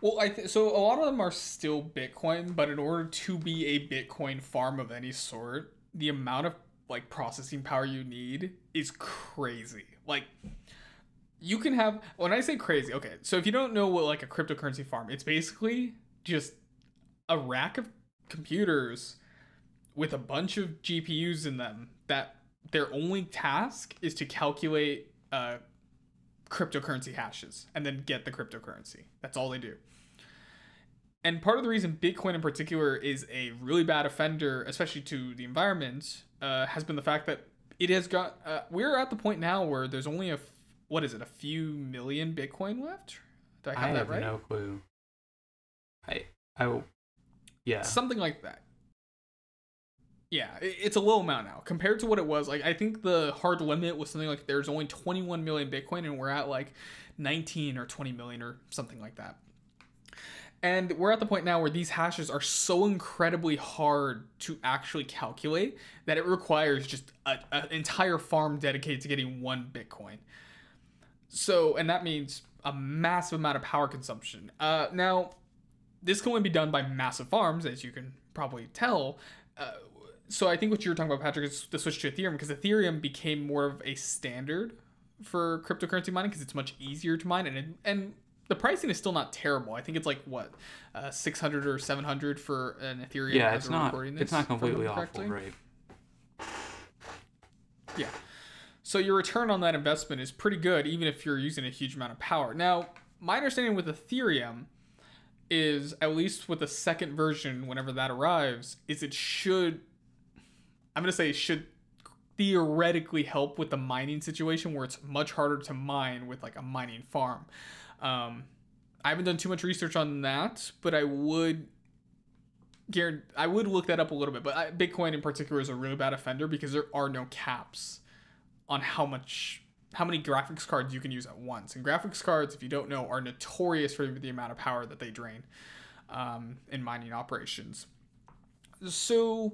Well, I th- so a lot of them are still Bitcoin, but in order to be a Bitcoin farm of any sort, the amount of like processing power you need is crazy. Like you can have when I say crazy, okay. So if you don't know what like a cryptocurrency farm, it's basically just a rack of computers with a bunch of GPUs in them that their only task is to calculate uh cryptocurrency hashes and then get the cryptocurrency. That's all they do. And part of the reason Bitcoin in particular is a really bad offender, especially to the environment, uh, has been the fact that it has got. Uh, we're at the point now where there's only a f- what is it, a few million Bitcoin left? Do I have that right? I that have right? no clue. I I will- yeah. Something like that. Yeah, it's a low amount now compared to what it was. Like I think the hard limit was something like there's only 21 million Bitcoin, and we're at like 19 or 20 million or something like that. And we're at the point now where these hashes are so incredibly hard to actually calculate that it requires just an entire farm dedicated to getting one Bitcoin. So, and that means a massive amount of power consumption. Uh, now, this can only be done by massive farms, as you can probably tell. Uh, so I think what you were talking about, Patrick, is the switch to Ethereum because Ethereum became more of a standard for cryptocurrency mining because it's much easier to mine and it, and the pricing is still not terrible. I think it's like what uh, six hundred or seven hundred for an Ethereum. yeah, it's not it's not completely awful, right? Yeah. So your return on that investment is pretty good, even if you're using a huge amount of power. Now, my understanding with Ethereum is, at least with the second version, whenever that arrives, is it should, I'm going to say, it should theoretically help with the mining situation where it's much harder to mine with like a mining farm. Um, I haven't done too much research on that, but I would I would look that up a little bit. But Bitcoin in particular is a really bad offender because there are no caps on how much how many graphics cards you can use at once. And graphics cards, if you don't know, are notorious for the amount of power that they drain um, in mining operations. So,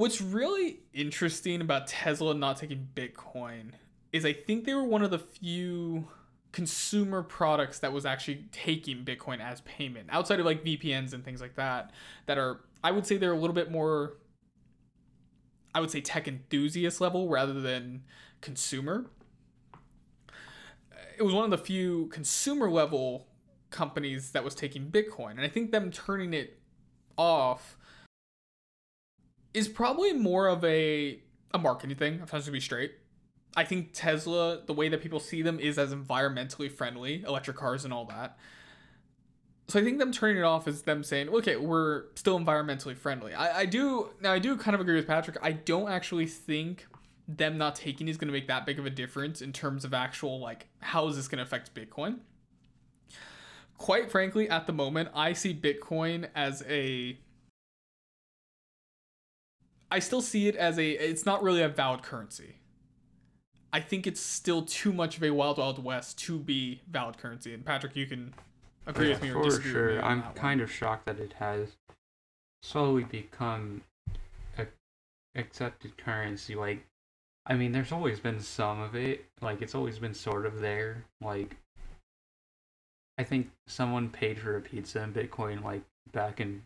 what's really interesting about Tesla not taking Bitcoin is I think they were one of the few consumer products that was actually taking Bitcoin as payment outside of like VPNs and things like that that are I would say they're a little bit more I would say tech enthusiast level rather than consumer. It was one of the few consumer level companies that was taking Bitcoin and I think them turning it off is probably more of a a marketing thing. I'm trying to be straight. I think Tesla, the way that people see them is as environmentally friendly, electric cars and all that. So I think them turning it off is them saying, okay, we're still environmentally friendly. I, I do now I do kind of agree with Patrick. I don't actually think them not taking is gonna make that big of a difference in terms of actual like how is this gonna affect Bitcoin. Quite frankly, at the moment, I see Bitcoin as a I still see it as a it's not really a valid currency. I think it's still too much of a wild wild west to be valid currency. And Patrick, you can agree Yeah, with me or for disagree with me sure. I'm that one. kind of shocked that it has slowly become a accepted currency. Like, I mean, there's always been some of it. Like, it's always been sort of there. Like, I think someone paid for a pizza in Bitcoin like back in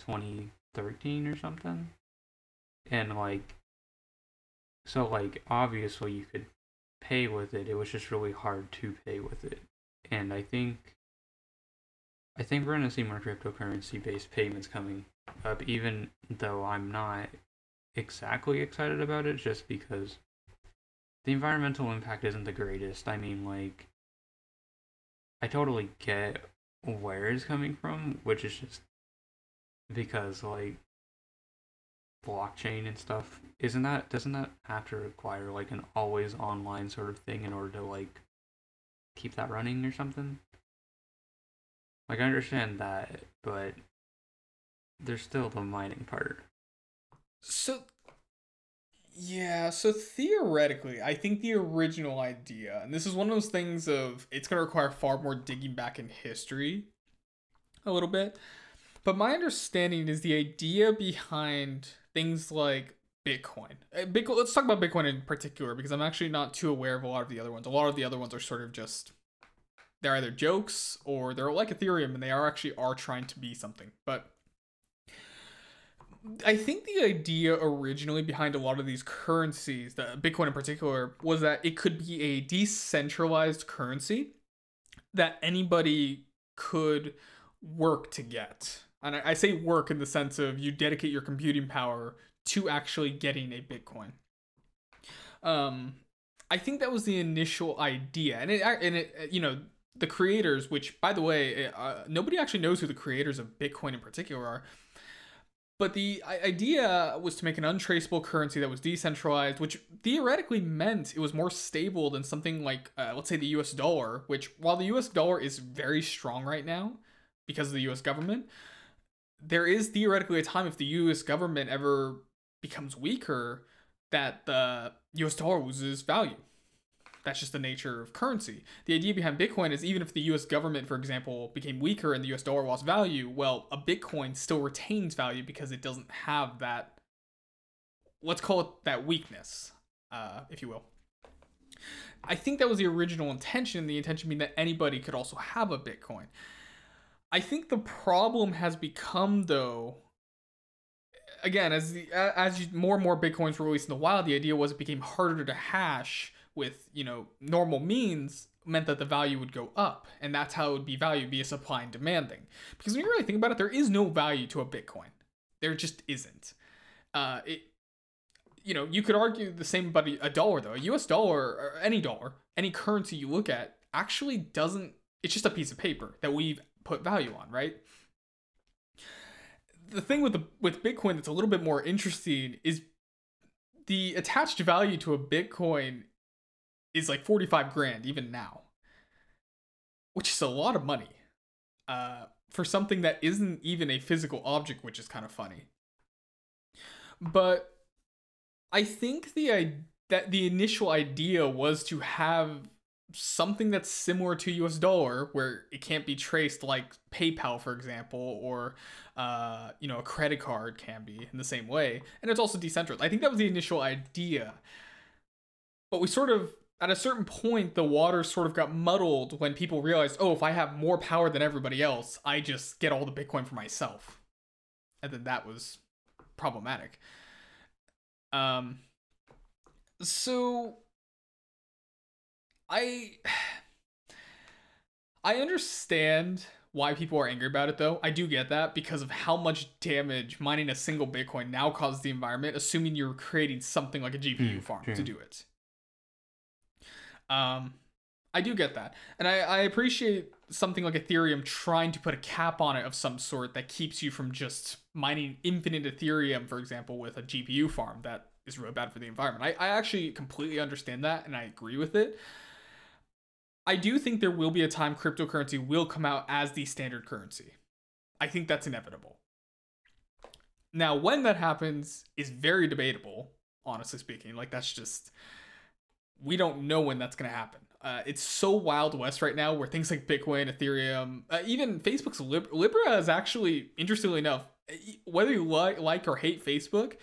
2013 or something, and like So like obviously you could pay with it. It was just really hard to pay with it. And I think I think we're gonna see more cryptocurrency based payments coming up, even though I'm not exactly excited about it just because the environmental impact isn't the greatest. I mean like I totally get where it's coming from, which is just because like blockchain and stuff isn't that doesn't that have to require like an always online sort of thing in order to like keep that running or something like i understand that but there's still the mining part So, yeah, so theoretically, I think the original idea, and this is one of those things of it's going to require far more digging back in history a little bit. But my understanding is the idea behind things like Bitcoin. Uh, Bitcoin. Let's talk about Bitcoin in particular because I'm actually not too aware of a lot of the other ones. A lot of the other ones are sort of just they're either jokes or they're like Ethereum and they are actually are trying to be something. But I think the idea originally behind a lot of these currencies, the Bitcoin in particular, was that it could be a decentralized currency that anybody could work to get. And I, say work in the sense of you dedicate your computing power to actually getting a Bitcoin. Um, I think that was the initial idea, and it and it you know the creators, which by the way, uh, nobody actually knows who the creators of Bitcoin in particular are. But the idea was to make an untraceable currency that was decentralized, which theoretically meant it was more stable than something like, uh, let's say, the US dollar, which, while the US dollar is very strong right now because of the US government, there is theoretically a time if the US government ever becomes weaker that the US dollar loses value. That's just the nature of currency. The idea behind Bitcoin is even if the US government, for example, became weaker and the US dollar lost value, well, a Bitcoin still retains value because it doesn't have that, let's call it that weakness, uh, if you will. I think that was the original intention, the intention being that anybody could also have a Bitcoin. I think the problem has become, though, again, as the as you, more and more bitcoins were released in the wild, the idea was it became harder to hash with you know normal means meant that the value would go up, and that's how it would be valued, be a supply and demand thing. Because when you really think about it, there is no value to a Bitcoin. There just isn't. Uh, it, you know, you could argue the same about a dollar though. A U.S. dollar or any dollar, any currency you look at, actually doesn't. It's just a piece of paper that we've put value on, right? The thing with the with Bitcoin that's a little bit more interesting is the attached value to a Bitcoin is like 45 grand even now. Which is a lot of money. Uh for something that isn't even a physical object, which is kind of funny. But I think the that the initial idea was to have something that's similar to US dollar where it can't be traced like PayPal for example or uh, you know a credit card can be in the same way and it's also decentralized. I think that was the initial idea. But we sort of at a certain point the water sort of got muddled when people realized, "Oh, if I have more power than everybody else, I just get all the bitcoin for myself." And then that was problematic. Um so I I understand why people are angry about it though. I do get that because of how much damage mining a single Bitcoin now causes the environment, assuming you're creating something like a GPU Mm, farm true. to do it. Um I do get that. And I, I appreciate something like Ethereum trying to put a cap on it of some sort that keeps you from just mining infinite Ethereum, for example, with a GPU farm. That is really bad for the environment. I, I actually completely understand that and I agree with it. I do think there will be a time cryptocurrency will come out as the standard currency. I think that's inevitable. Now, when that happens is very debatable, honestly speaking. Like, that's just, we don't know when that's going to happen. Uh, it's so wild west right now where things like Bitcoin, Ethereum, uh, even Facebook's Lib- Libra is actually, interestingly enough, whether you like, like or hate Facebook,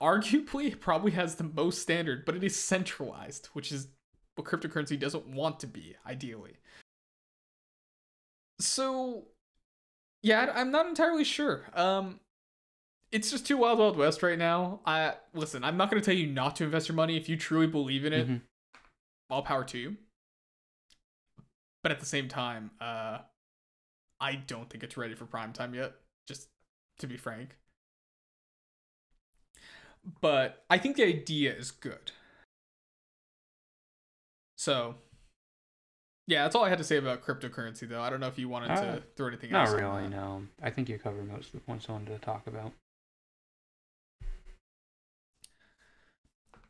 arguably probably has the most standard, but it is centralized, which is what cryptocurrency doesn't want to be, ideally. So, yeah, I'm not entirely sure. Um, it's just too wild wild west right now. I listen. I'm not going to tell you not to invest your money if you truly believe in it. Mhm. All power to you. But at the same time, uh, I don't think it's ready for prime time yet. Just to be frank. But I think the idea is good. So, yeah, that's all I had to say about cryptocurrency, though. I don't know if you wanted Uh, to throw anything Not else. on really, no. I think you covered most of the points I wanted to talk about.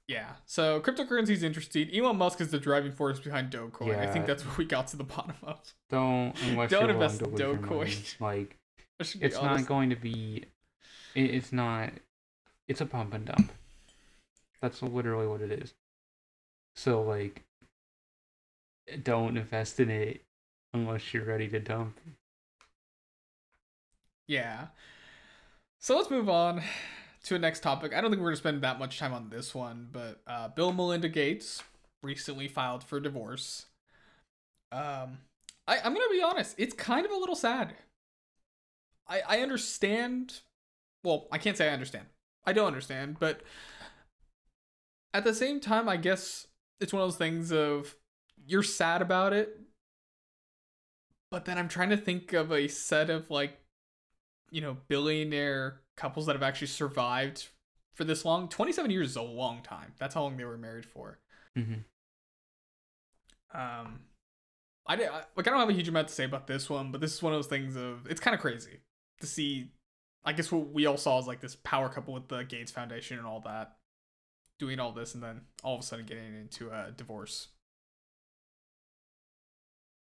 Yeah. So cryptocurrency is interesting. Elon Musk is the driving force behind Dogecoin. I think that's what we got to the bottom of. Don't unless Don't invest in Dogecoin. Like I should be it's honest. not going to be. It, it's not. It's a pump and dump. That's literally what it is. So like, don't invest in it unless you're ready to dump. Yeah. So let's move on to a next topic. I don't think we're gonna spend that much time on this one, but uh, Bill Melinda Gates recently filed for divorce. Um, I, I'm gonna be honest. It's kind of a little sad. I I understand. Well, I can't say I understand. I don't understand, but at the same time, I guess it's one of those things of you're sad about it, but then I'm trying to think of a set of like you know, billionaire couples that have actually survived for this long. 27 years is a long time. That's how long they were married for. hmm Um, I, di- I like I don't have a huge amount to say about this one, but this is one of those things of it's kind of crazy to see. I guess what we all saw is like this power couple with the Gates Foundation and all that, doing all this, and then all of a sudden getting into a divorce.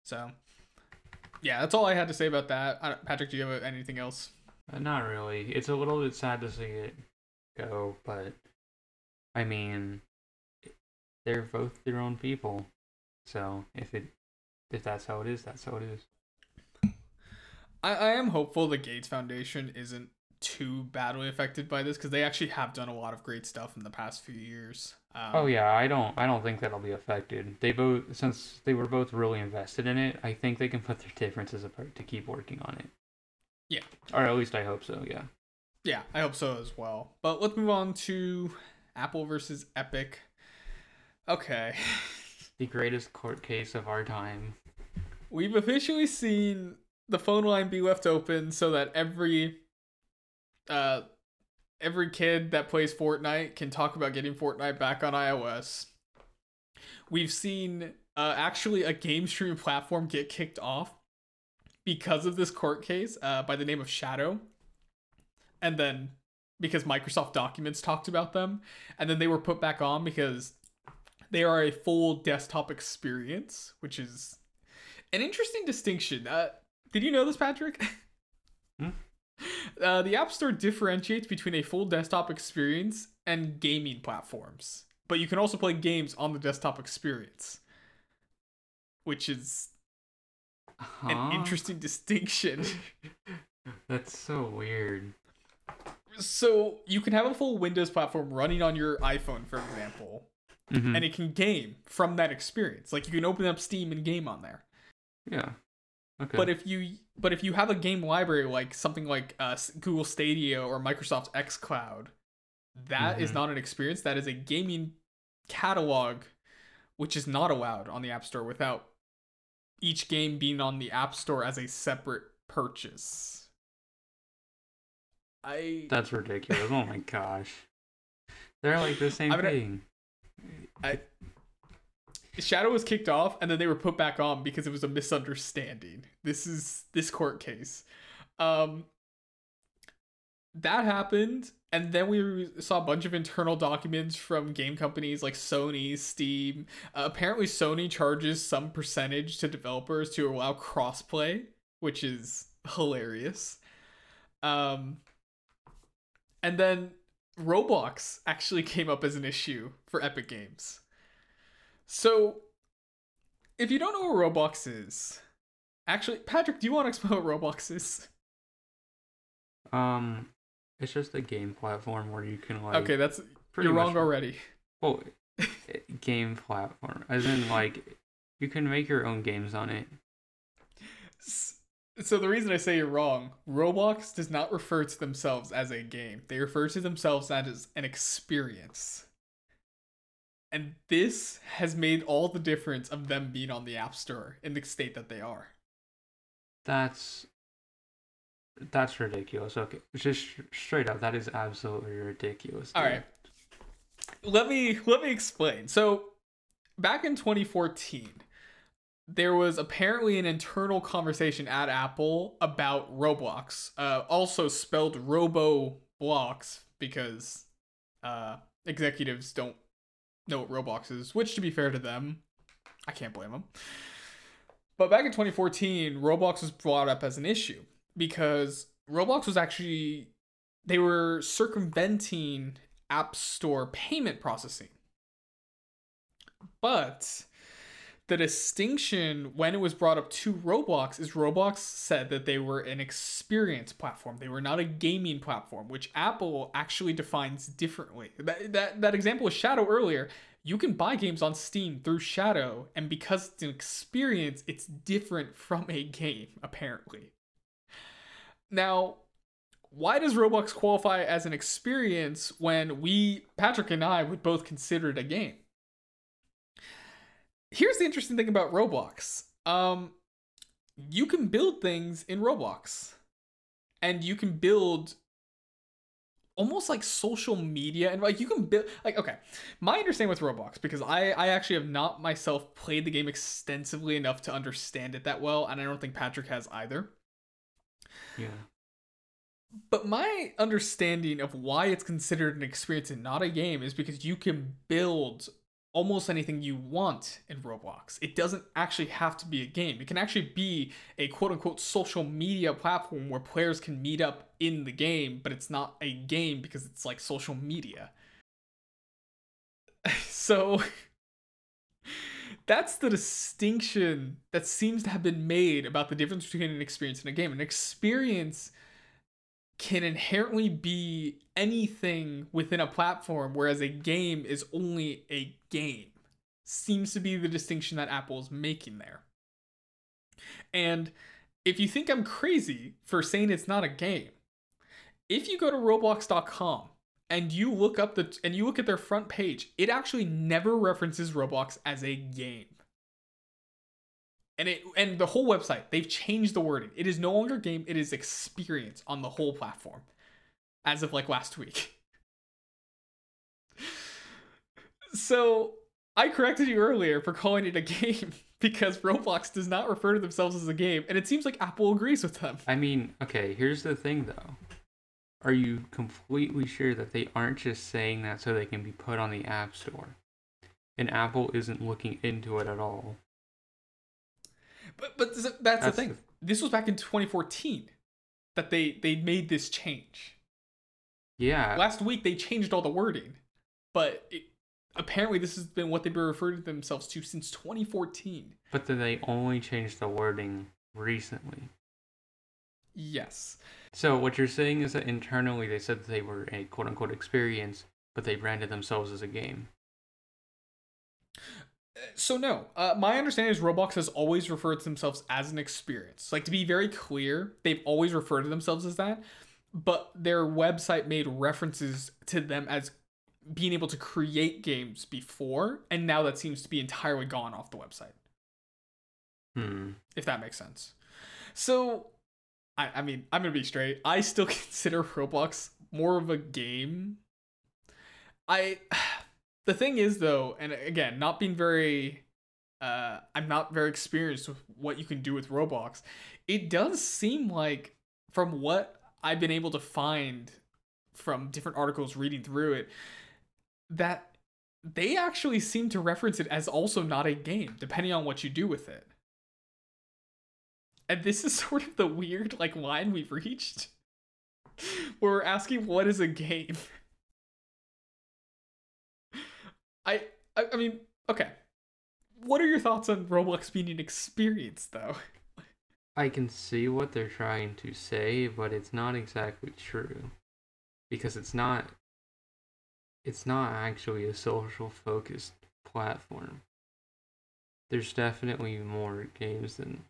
So, yeah, that's all I had to say about that. Patrick, do you have anything else? Uh, not really. It's a little bit sad to see it go, but I mean, they're both their own people. So if it if that's how it is, that's how it is. I, I am hopeful the Gates Foundation isn't too badly affected by this because they actually have done a lot of great stuff in the past few years. Um, Oh yeah, I don't I don't think that'll be affected. They both since they were both really invested in it, I think they can put their differences apart to keep working on it. Yeah. Or at least I hope so, yeah. Yeah, I hope so as well. But let's move on to Apple versus Epic. Okay. The greatest court case of our time. We've officially seen the phone line be left open so that every uh every kid that plays Fortnite can talk about getting Fortnite back on iOS. We've seen uh actually a game streaming platform get kicked off because of this court case uh by the name of Shadow. And then because Microsoft Documents talked about them and then they were put back on because they are a full desktop experience, which is an interesting distinction. Uh, did you know this, Patrick? Hmm? Uh, the App Store differentiates between a full desktop experience and gaming platforms, but you can also play games on the desktop experience, which is Huh? an interesting distinction. That's so weird. so you can have a full Windows platform running on your iPhone, for example, Mhm. and it can game from that experience. Like you can open up Steam and game on there. yeah. Okay. But if you but if you have a game library like something like uh, Google Stadia or Microsoft xCloud, that is Mhm. not an experience. That is a gaming catalog, which is not allowed on the App Store without each game being on the App Store as a separate purchase. I That's ridiculous. oh my gosh. They're like the same I mean, I- thing. Shadow was kicked off and then they were put back on because it was a misunderstanding. This is this court case. Um that happened and then we saw a bunch of internal documents from game companies like Sony, Steam. Uh, apparently Sony charges some percentage to developers to allow crossplay, which is hilarious. Um and then Roblox actually came up as an issue for Epic Games. So, if you don't know what Roblox is, actually, Patrick, do you want to explain what Roblox is? Um, it's just a game platform where you can like. okay, that's pretty you're much- wrong already. Well, eh, game platform, as in like you can make your own games on it. So the reason I say you're wrong, Roblox does not refer to themselves as a game. They refer to themselves as an experience. And this has made all the difference of them being on the App Store in the state that they are. That's that's ridiculous. Okay, just straight up, that is absolutely ridiculous. All dude. right. Let me let me explain. So, back in 2014, there was apparently an internal conversation at Apple about Roblox, uh, also spelled Robo Blocks because uh, executives don't know what Roblox is. Which, to be fair to them, I can't blame them. But back in 2014, Roblox was brought up as an issue because Roblox was actually they were circumventing App Store payment processing. But the distinction when it was brought up to Roblox is Roblox said that they were an experience platform. They were not a gaming platform, which Apple actually defines differently. That that, that example was Shadow earlier. You can buy games on Steam through Shadow, and because it's an experience, it's different from a game, apparently. Now, why does Roblox qualify as an experience when we, Patrick and I, would both consider it a game? Here's the interesting thing about Roblox. Um, you can build things in Roblox, and you can build almost like social media and like you can build like okay my understanding with roblox because i i actually have not myself played the game extensively enough to understand it that well and i don't think patrick has either Yeah. But my understanding of why it's considered an experience and not a game is because you can build almost anything you want in Roblox. It doesn't actually have to be a game. It can actually be a quote unquote social media platform where players can meet up in the game, but it's not a game because it's like social media. So that's the distinction that seems to have been made about the difference between an experience and a game. An experience can inherently be anything within a platform, whereas a game is only a game. Seems to be the distinction that Apple is making there. And if you think I'm crazy for saying it's not a game, if you go to roblox.com and you look up the and you look at their front page, it actually never references Roblox as a game. And it and the whole website, they've changed the wording. It is no longer game, it is experience on the whole platform. As of like last week. So I corrected you earlier for calling it a game because Roblox does not refer to themselves as a game, and it seems like Apple agrees with them. I mean, okay, here's the thing though. Are you completely sure that they aren't just saying that so they can be put on the App Store? And Apple isn't looking into it at all. But but that's, that's the thing. This was back in 2014 that they they made this change. Yeah. Last week they changed all the wording, but it, apparently this has been what they've been referring to themselves to since 2014. But then they only changed the wording recently. Yes. So what you're saying is that internally they said that they were a quote unquote experience, but they branded themselves as a game. So no, uh, my understanding is Roblox has always referred to themselves as an experience. Like to be very clear, they've always referred to themselves as that, but their website made references to them as being able to create games before, and now that seems to be entirely gone off the website. Hmm. if that makes sense. So, I, I mean, I'm gonna be straight. I still consider Roblox more of a game. I, the thing is though, and again, not being very, uh, I'm not very experienced with what you can do with Roblox. It does seem like, from what I've been able to find from different articles reading through it, that they actually seem to reference it as also not a game, depending on what you do with it. And this is sort of the weird like line we've reached. Where we're asking what is a game. I, I I mean, okay. What are your thoughts on Roblox being an experience though? I can see what they're trying to say, but it's not exactly true. Because it's not it's not actually a social focused platform. There's definitely more games than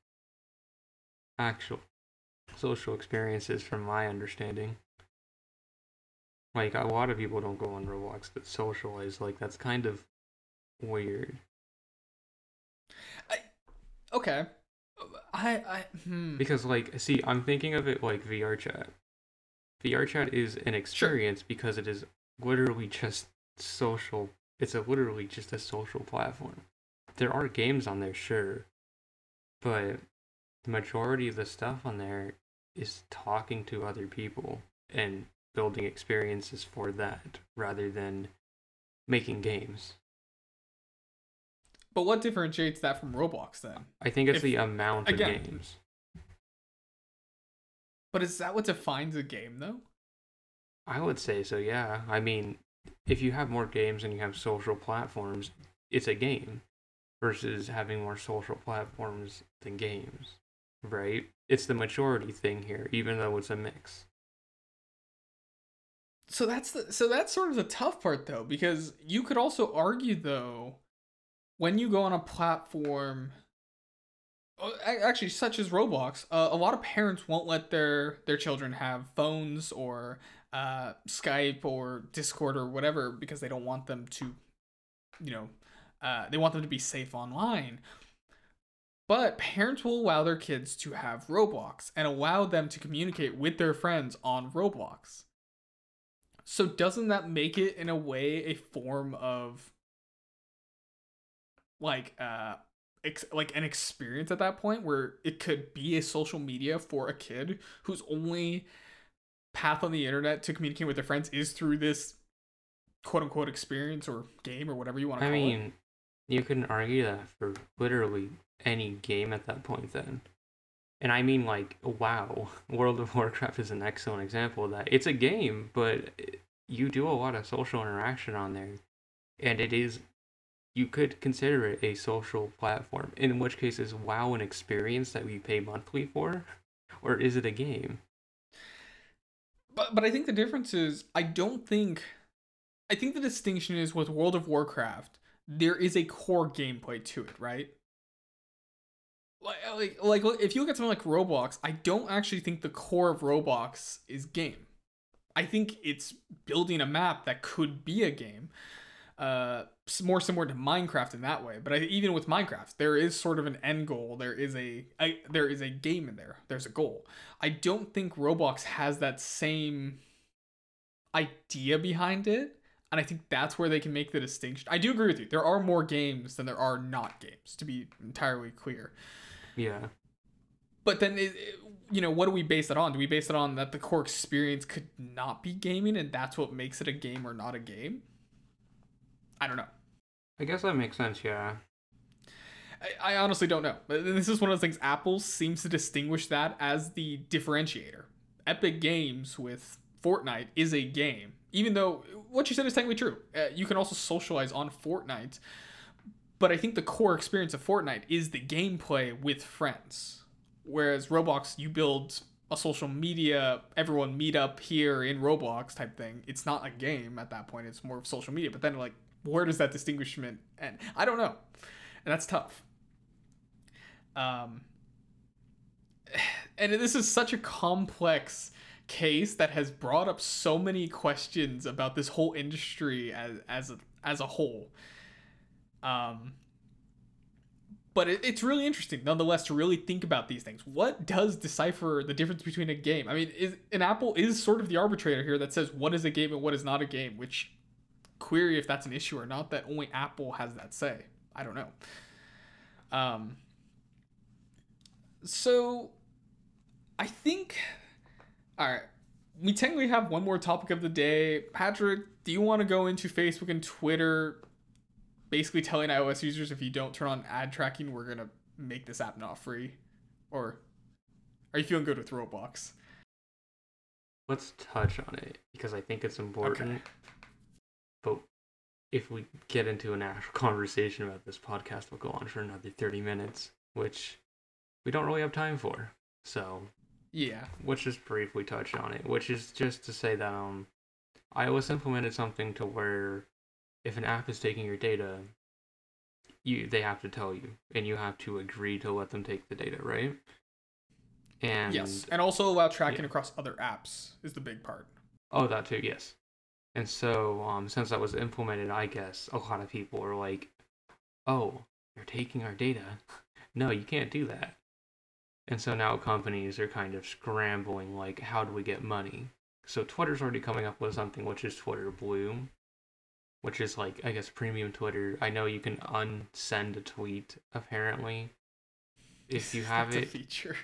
actual social experiences from my understanding. Like a lot of people don't go on Roblox but socialize. Like that's kind of weird. Okay. I I hmm. Because like see, I'm thinking of it like VR chat. VR chat is an experience because it is literally just social it's a literally just a social platform. There are games on there, sure. But the majority of the stuff on there is talking to other people and building experiences for that rather than making games. But what differentiates that from Roblox then? I think it's If- the amount again- of games. But is that what defines a game though? I would say so, yeah. I mean, if you have more games and you have social platforms, it's a game versus having more social platforms than games, right? It's the majority thing here, even though it's a mix. So that's the so that's sort of the tough part though because you could also argue though when you go on a platform uh, actually such as Roblox uh, a lot of parents won't let their their children have phones or uh, Skype or Discord or whatever because they don't want them to you know uh, they want them to be safe online but parents will allow their kids to have Roblox and allow them to communicate with their friends on Roblox. So doesn't that make it in a way a form of like uh ex- like an experience at that point where it could be a social media for a kid whose only path on the internet to communicate with their friends is through this quote unquote experience or game or whatever you want to call it? I call mean, it. you can argue that for literally any game at that point then. And I mean like wow, World of Warcraft is an excellent example of that. It's a game, but you do a lot of social interaction on there. And it is you could consider it a social platform. In which case is WoW an experience that we pay monthly for? Or is it a game? But but I think the difference is I don't think I think the distinction is with World of Warcraft, there is a core gameplay to it, right? Like, like, if you look at something like Roblox, I don't actually think the core of Roblox is game. I think it's building a map that could be a game, uh, more similar to Minecraft in that way. But I, even with Minecraft, there is sort of an end goal. There is a, I, there is a game in there. There's a goal. I don't think Roblox has that same idea behind it. And I think that's where they can make the distinction. I do agree with you. There are more games than there are not games, to be entirely clear. Yeah. But then, it, it- you know, what do we base it on? Do we base it on that the core experience could not be gaming and that's what makes it a game or not a game? I don't know. I guess that makes sense, yeah. I, I honestly don't know. This is one of those things Apple seems to distinguish that as the differentiator. Epic Games with Fortnite is a game, even though what you said is technically true. Uh, you can also socialize on Fortnite, but I think the core experience of Fortnite is the gameplay with friends. Whereas Roblox, you build a social media, everyone meet up here in Roblox type thing. It's not a game at that point, it's more of social media. But then, like, where does that distinguishment end? I don't know. And that's tough. Um, and this is such a complex case that has brought up so many questions about this whole industry as as a, as a whole. Um, but it, it's really interesting, nonetheless, to really think about these things. What does decipher the difference between a game? I mean, is an Apple is sort of the arbitrator here that says what is a game and what is not a game. Which query if that's an issue or not. That only Apple has that say. I don't know. Um. So, I think. All right, we technically have one more topic of the day. Patrick, do you want to go into Facebook and Twitter, basically telling iOS users if you don't turn on ad tracking, we're gonna make this app not free, or are you feeling good with Roblox? Let's touch on it because I think it's important. Okay. But if we get into an actual conversation about this podcast, we'll go on for another 30 minutes, which we don't really have time for. So Yeah. let's just briefly touch on it, which is just to say that um, iOS implemented something to where if an app is taking your data, you they have to tell you, and you have to agree to let them take the data, right? And yes, and also allow tracking across other apps is the big part. Oh, that too, yes. And so, um, since that was implemented, I guess a lot of people are like, "Oh, you're taking our data. No, you can't do that." And so now companies are kind of scrambling, like, how do we get money? So Twitter's already coming up with something which is Twitter Blue, which is like, I guess, premium Twitter. I know you can unsend a tweet apparently if you have That's it. a feature.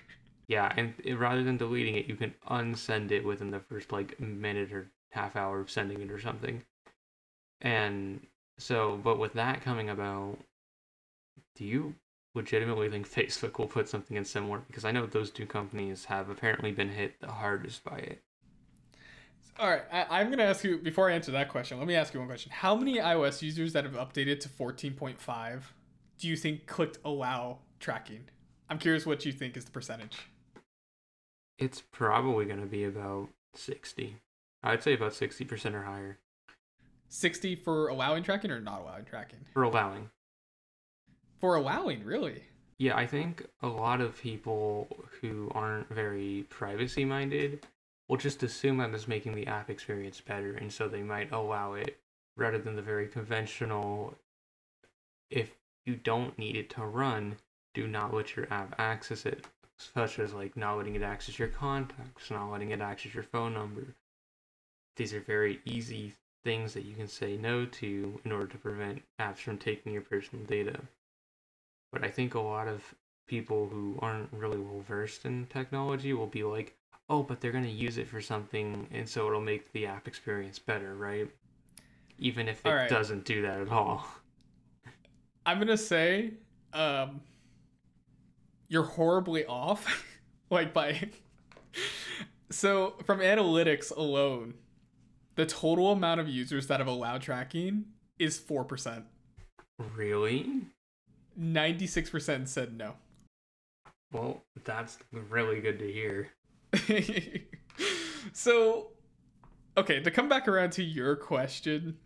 Yeah, and it, rather than deleting it, you can unsend it within the first like minute or half hour of sending it or something. And so, but with that coming about, do you legitimately think Facebook will put something in similar? Because I know those two companies have apparently been hit the hardest by it. All right, I, I'm gonna ask you before I answer that question. Let me ask you one question: How many iOS users that have updated to 14.5 do you think clicked allow tracking? I'm curious what you think is the percentage. It's probably going to be about 60. I'd say about 60% or higher 60 for allowing tracking or not allowing tracking? for allowing. For allowing, really? Yeah, I think a lot of people who aren't very privacy minded will just assume that it's making the app experience better, and so they might oh, allow it rather than the very conventional if you don't need it to run, do not let your app access it, such as like not letting it access your contacts, not letting it access your phone number. These are very easy things that you can say no to in order to prevent apps from taking your personal data. But I think a lot of people who aren't really well versed in technology will be like, oh, but they're going to use it for something, and so it'll make the app experience better, right? Even if it right. doesn't do that at all. I'm gonna say, um, you're horribly off, like by. so from analytics alone, the total amount of users that have allowed tracking is four percent. Really? Ninety-six percent said no. Well, that's really good to hear. so, okay, to come back around to your question,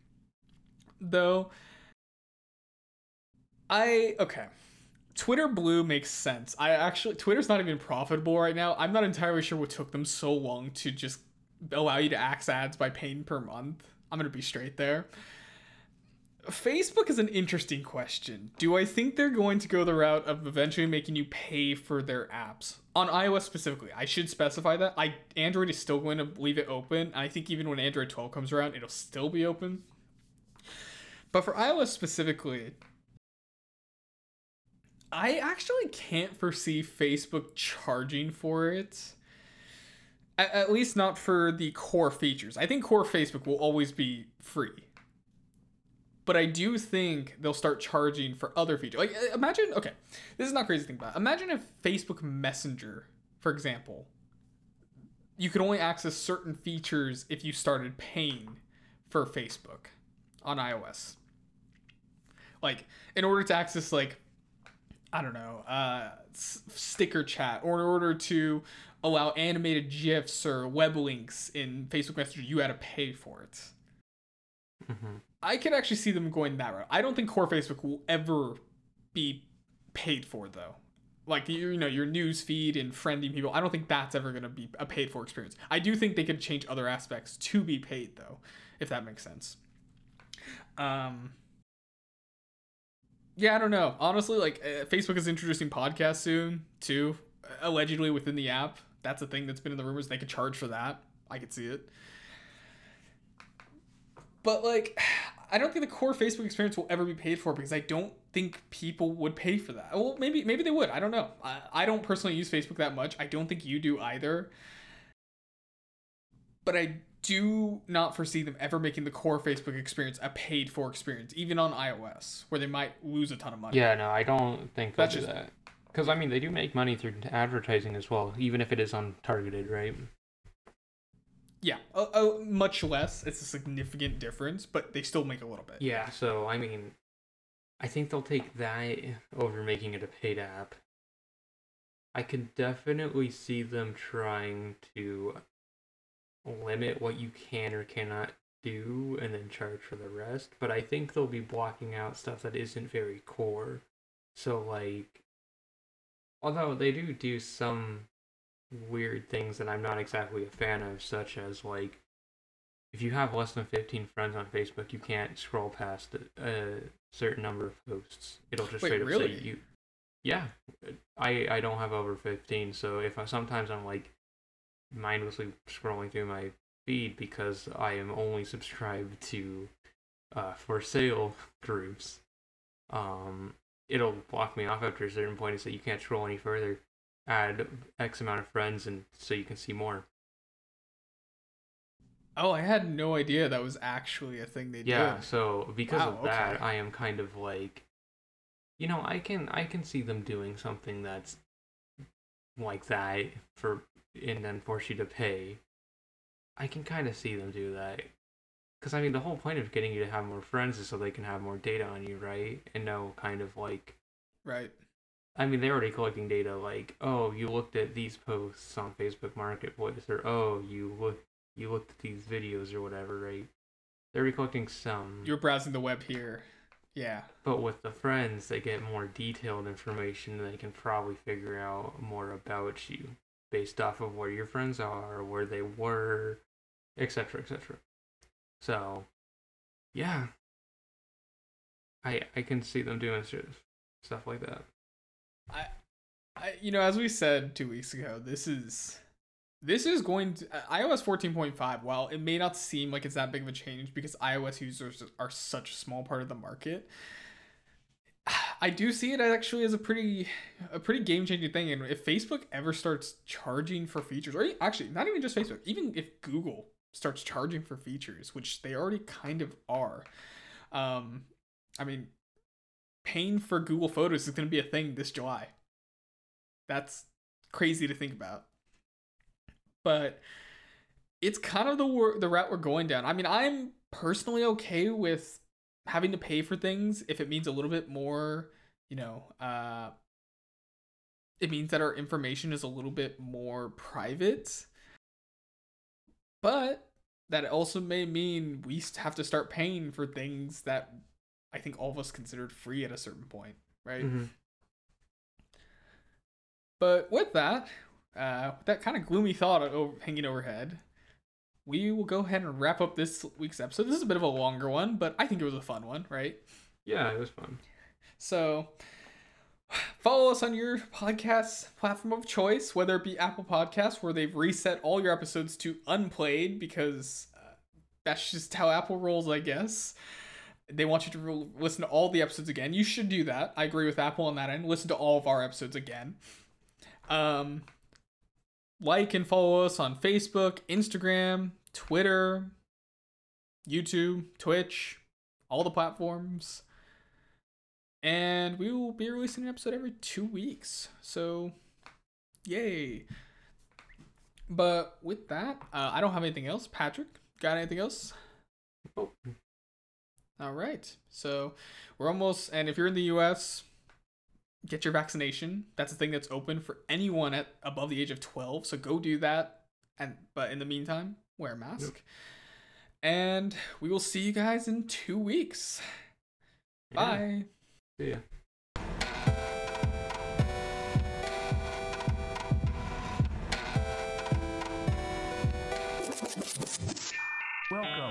though, I okay. Twitter Blue makes sense. I actually Twitter's not even profitable right now. I'm not entirely sure what took them so long to just allow you to axe ads by paying per month. I'm gonna be straight there. Facebook is an interesting question. Do I think they're going to go the route of eventually making you pay for their apps on iOS specifically? I should specify that. I Android is still going to leave it open. I think even when Android 12 comes around, it'll still be open. But for iOS specifically, I actually can't foresee Facebook charging for it. At, at least not for the core features. I think core Facebook will always be free but I do think they'll start charging for other features. Like uh, imagine, okay, this is not crazy to think about. Imagine if Facebook Messenger, for example, you could only access certain features if you started paying for Facebook on iOS. Like in order to access like I don't know, uh, s- sticker chat, or in order to allow animated GIFs or web links in Facebook Messenger, you had to pay for it. hmm I can actually see them going that route. I don't think core Facebook will ever be paid for though. Like you, you know, your news feed and friending people. I don't think that's ever going to be a paid for experience. I do think they could change other aspects to be paid though, if that makes sense. Um. Yeah, I don't know. Honestly, like uh, Facebook is introducing podcasts soon too, allegedly within the app. That's a thing that's been in the rumors. They could charge for that. I could see it. But like, I don't think the core Facebook experience will ever be paid for because I don't think people would pay for that. Well, maybe maybe they would. I don't know. I, I don't personally use Facebook that much. I don't think you do either. But I do not foresee them ever making the core Facebook experience a paid for experience, even on iOS, where they might lose a ton of money. Yeah, no, I don't think That's do just- that. Because I mean, they do make money through advertising as well, even if it is untargeted, right? Yeah, uh, uh, much less. It's a significant difference, but they still make a little bit. Yeah, so I mean, I think they'll take that over making it a paid app. I could definitely see them trying to limit what you can or cannot do and then charge for the rest, but I think they'll be blocking out stuff that isn't very core. So, like, although they do do some weird things that I'm not exactly a fan of, such as like if you have less than 15 friends on Facebook, you can't scroll past a certain number of posts. It'll just Wait, straight up really? say you. Yeah, I I don't have over 15, so if I sometimes I'm like mindlessly scrolling through my feed because I am only subscribed to uh, for sale groups. Um, it'll block me off after a certain point and say you can't scroll any further. Add X amount of friends and so you can see more. Oh, I had no idea that was actually a thing they do. Yeah, did. so because Wow, of that, okay. I am kind of like, you know, I can I can see them doing something that's like that for and then force you to pay. I can kind of see them do that. Because I mean, the whole point of getting you to have more friends is so they can have more data on you, right? And know kind of like Right. I mean, they're already collecting data like, oh, you looked at these posts on Facebook Marketplace, or oh, you look you looked at these videos or whatever, right? They're already collecting some. You're browsing the web here. Yeah. But with the friends, they get more detailed information. They can probably figure out more about you based off of where your friends are, where they were, etc., etc. So, yeah, I I can see them doing stuff like that. I, I, you know, as we said two weeks ago, this is this is going to iOS 14.5. While it may not seem like it's that big of a change because iOS users are such a small part of the market, I do see it actually as a pretty a pretty game changing thing. And if Facebook ever starts charging for features, or actually not even just Facebook, even if Google starts charging for features, which they already kind of are, um, I mean, paying for Google Photos is going to be a thing this July. That's crazy to think about. But it's kind of the the route we're going down. I mean, I'm personally okay with having to pay for things if it means a little bit more, you know, uh it means that our information is a little bit more private. But that also may mean we have to start paying for things that I think all of us considered free at a certain point, right? Mhm. But with that, uh, with that kind of gloomy thought o- hanging overhead, we will go ahead and wrap up this week's episode. This is a bit of a longer one, but I think it was a fun one, right? Yeah, it was fun. So follow us on your podcast platform of choice, whether it be Apple Podcasts, where they've reset all your episodes to unplayed because uh, that's just how Apple rolls, I guess. They want you to re- listen to all the episodes again. You should do that. I agree with Apple on that end. Listen to all of our episodes again. Um, like and follow us on Facebook, Instagram, Twitter, YouTube, Twitch, all the platforms. And we will be releasing an episode every two weeks. So, yay. But with that, uh, I don't have anything else. Patrick, got anything else? Oh, all right. So we're almost, and if you're in the US, get your vaccination. That's a thing that's open for anyone at above the age of 12. So go do that. And but in the meantime, wear a mask. Yep. And we will see you guys in two weeks. Yeah. Bye. See ya. Welcome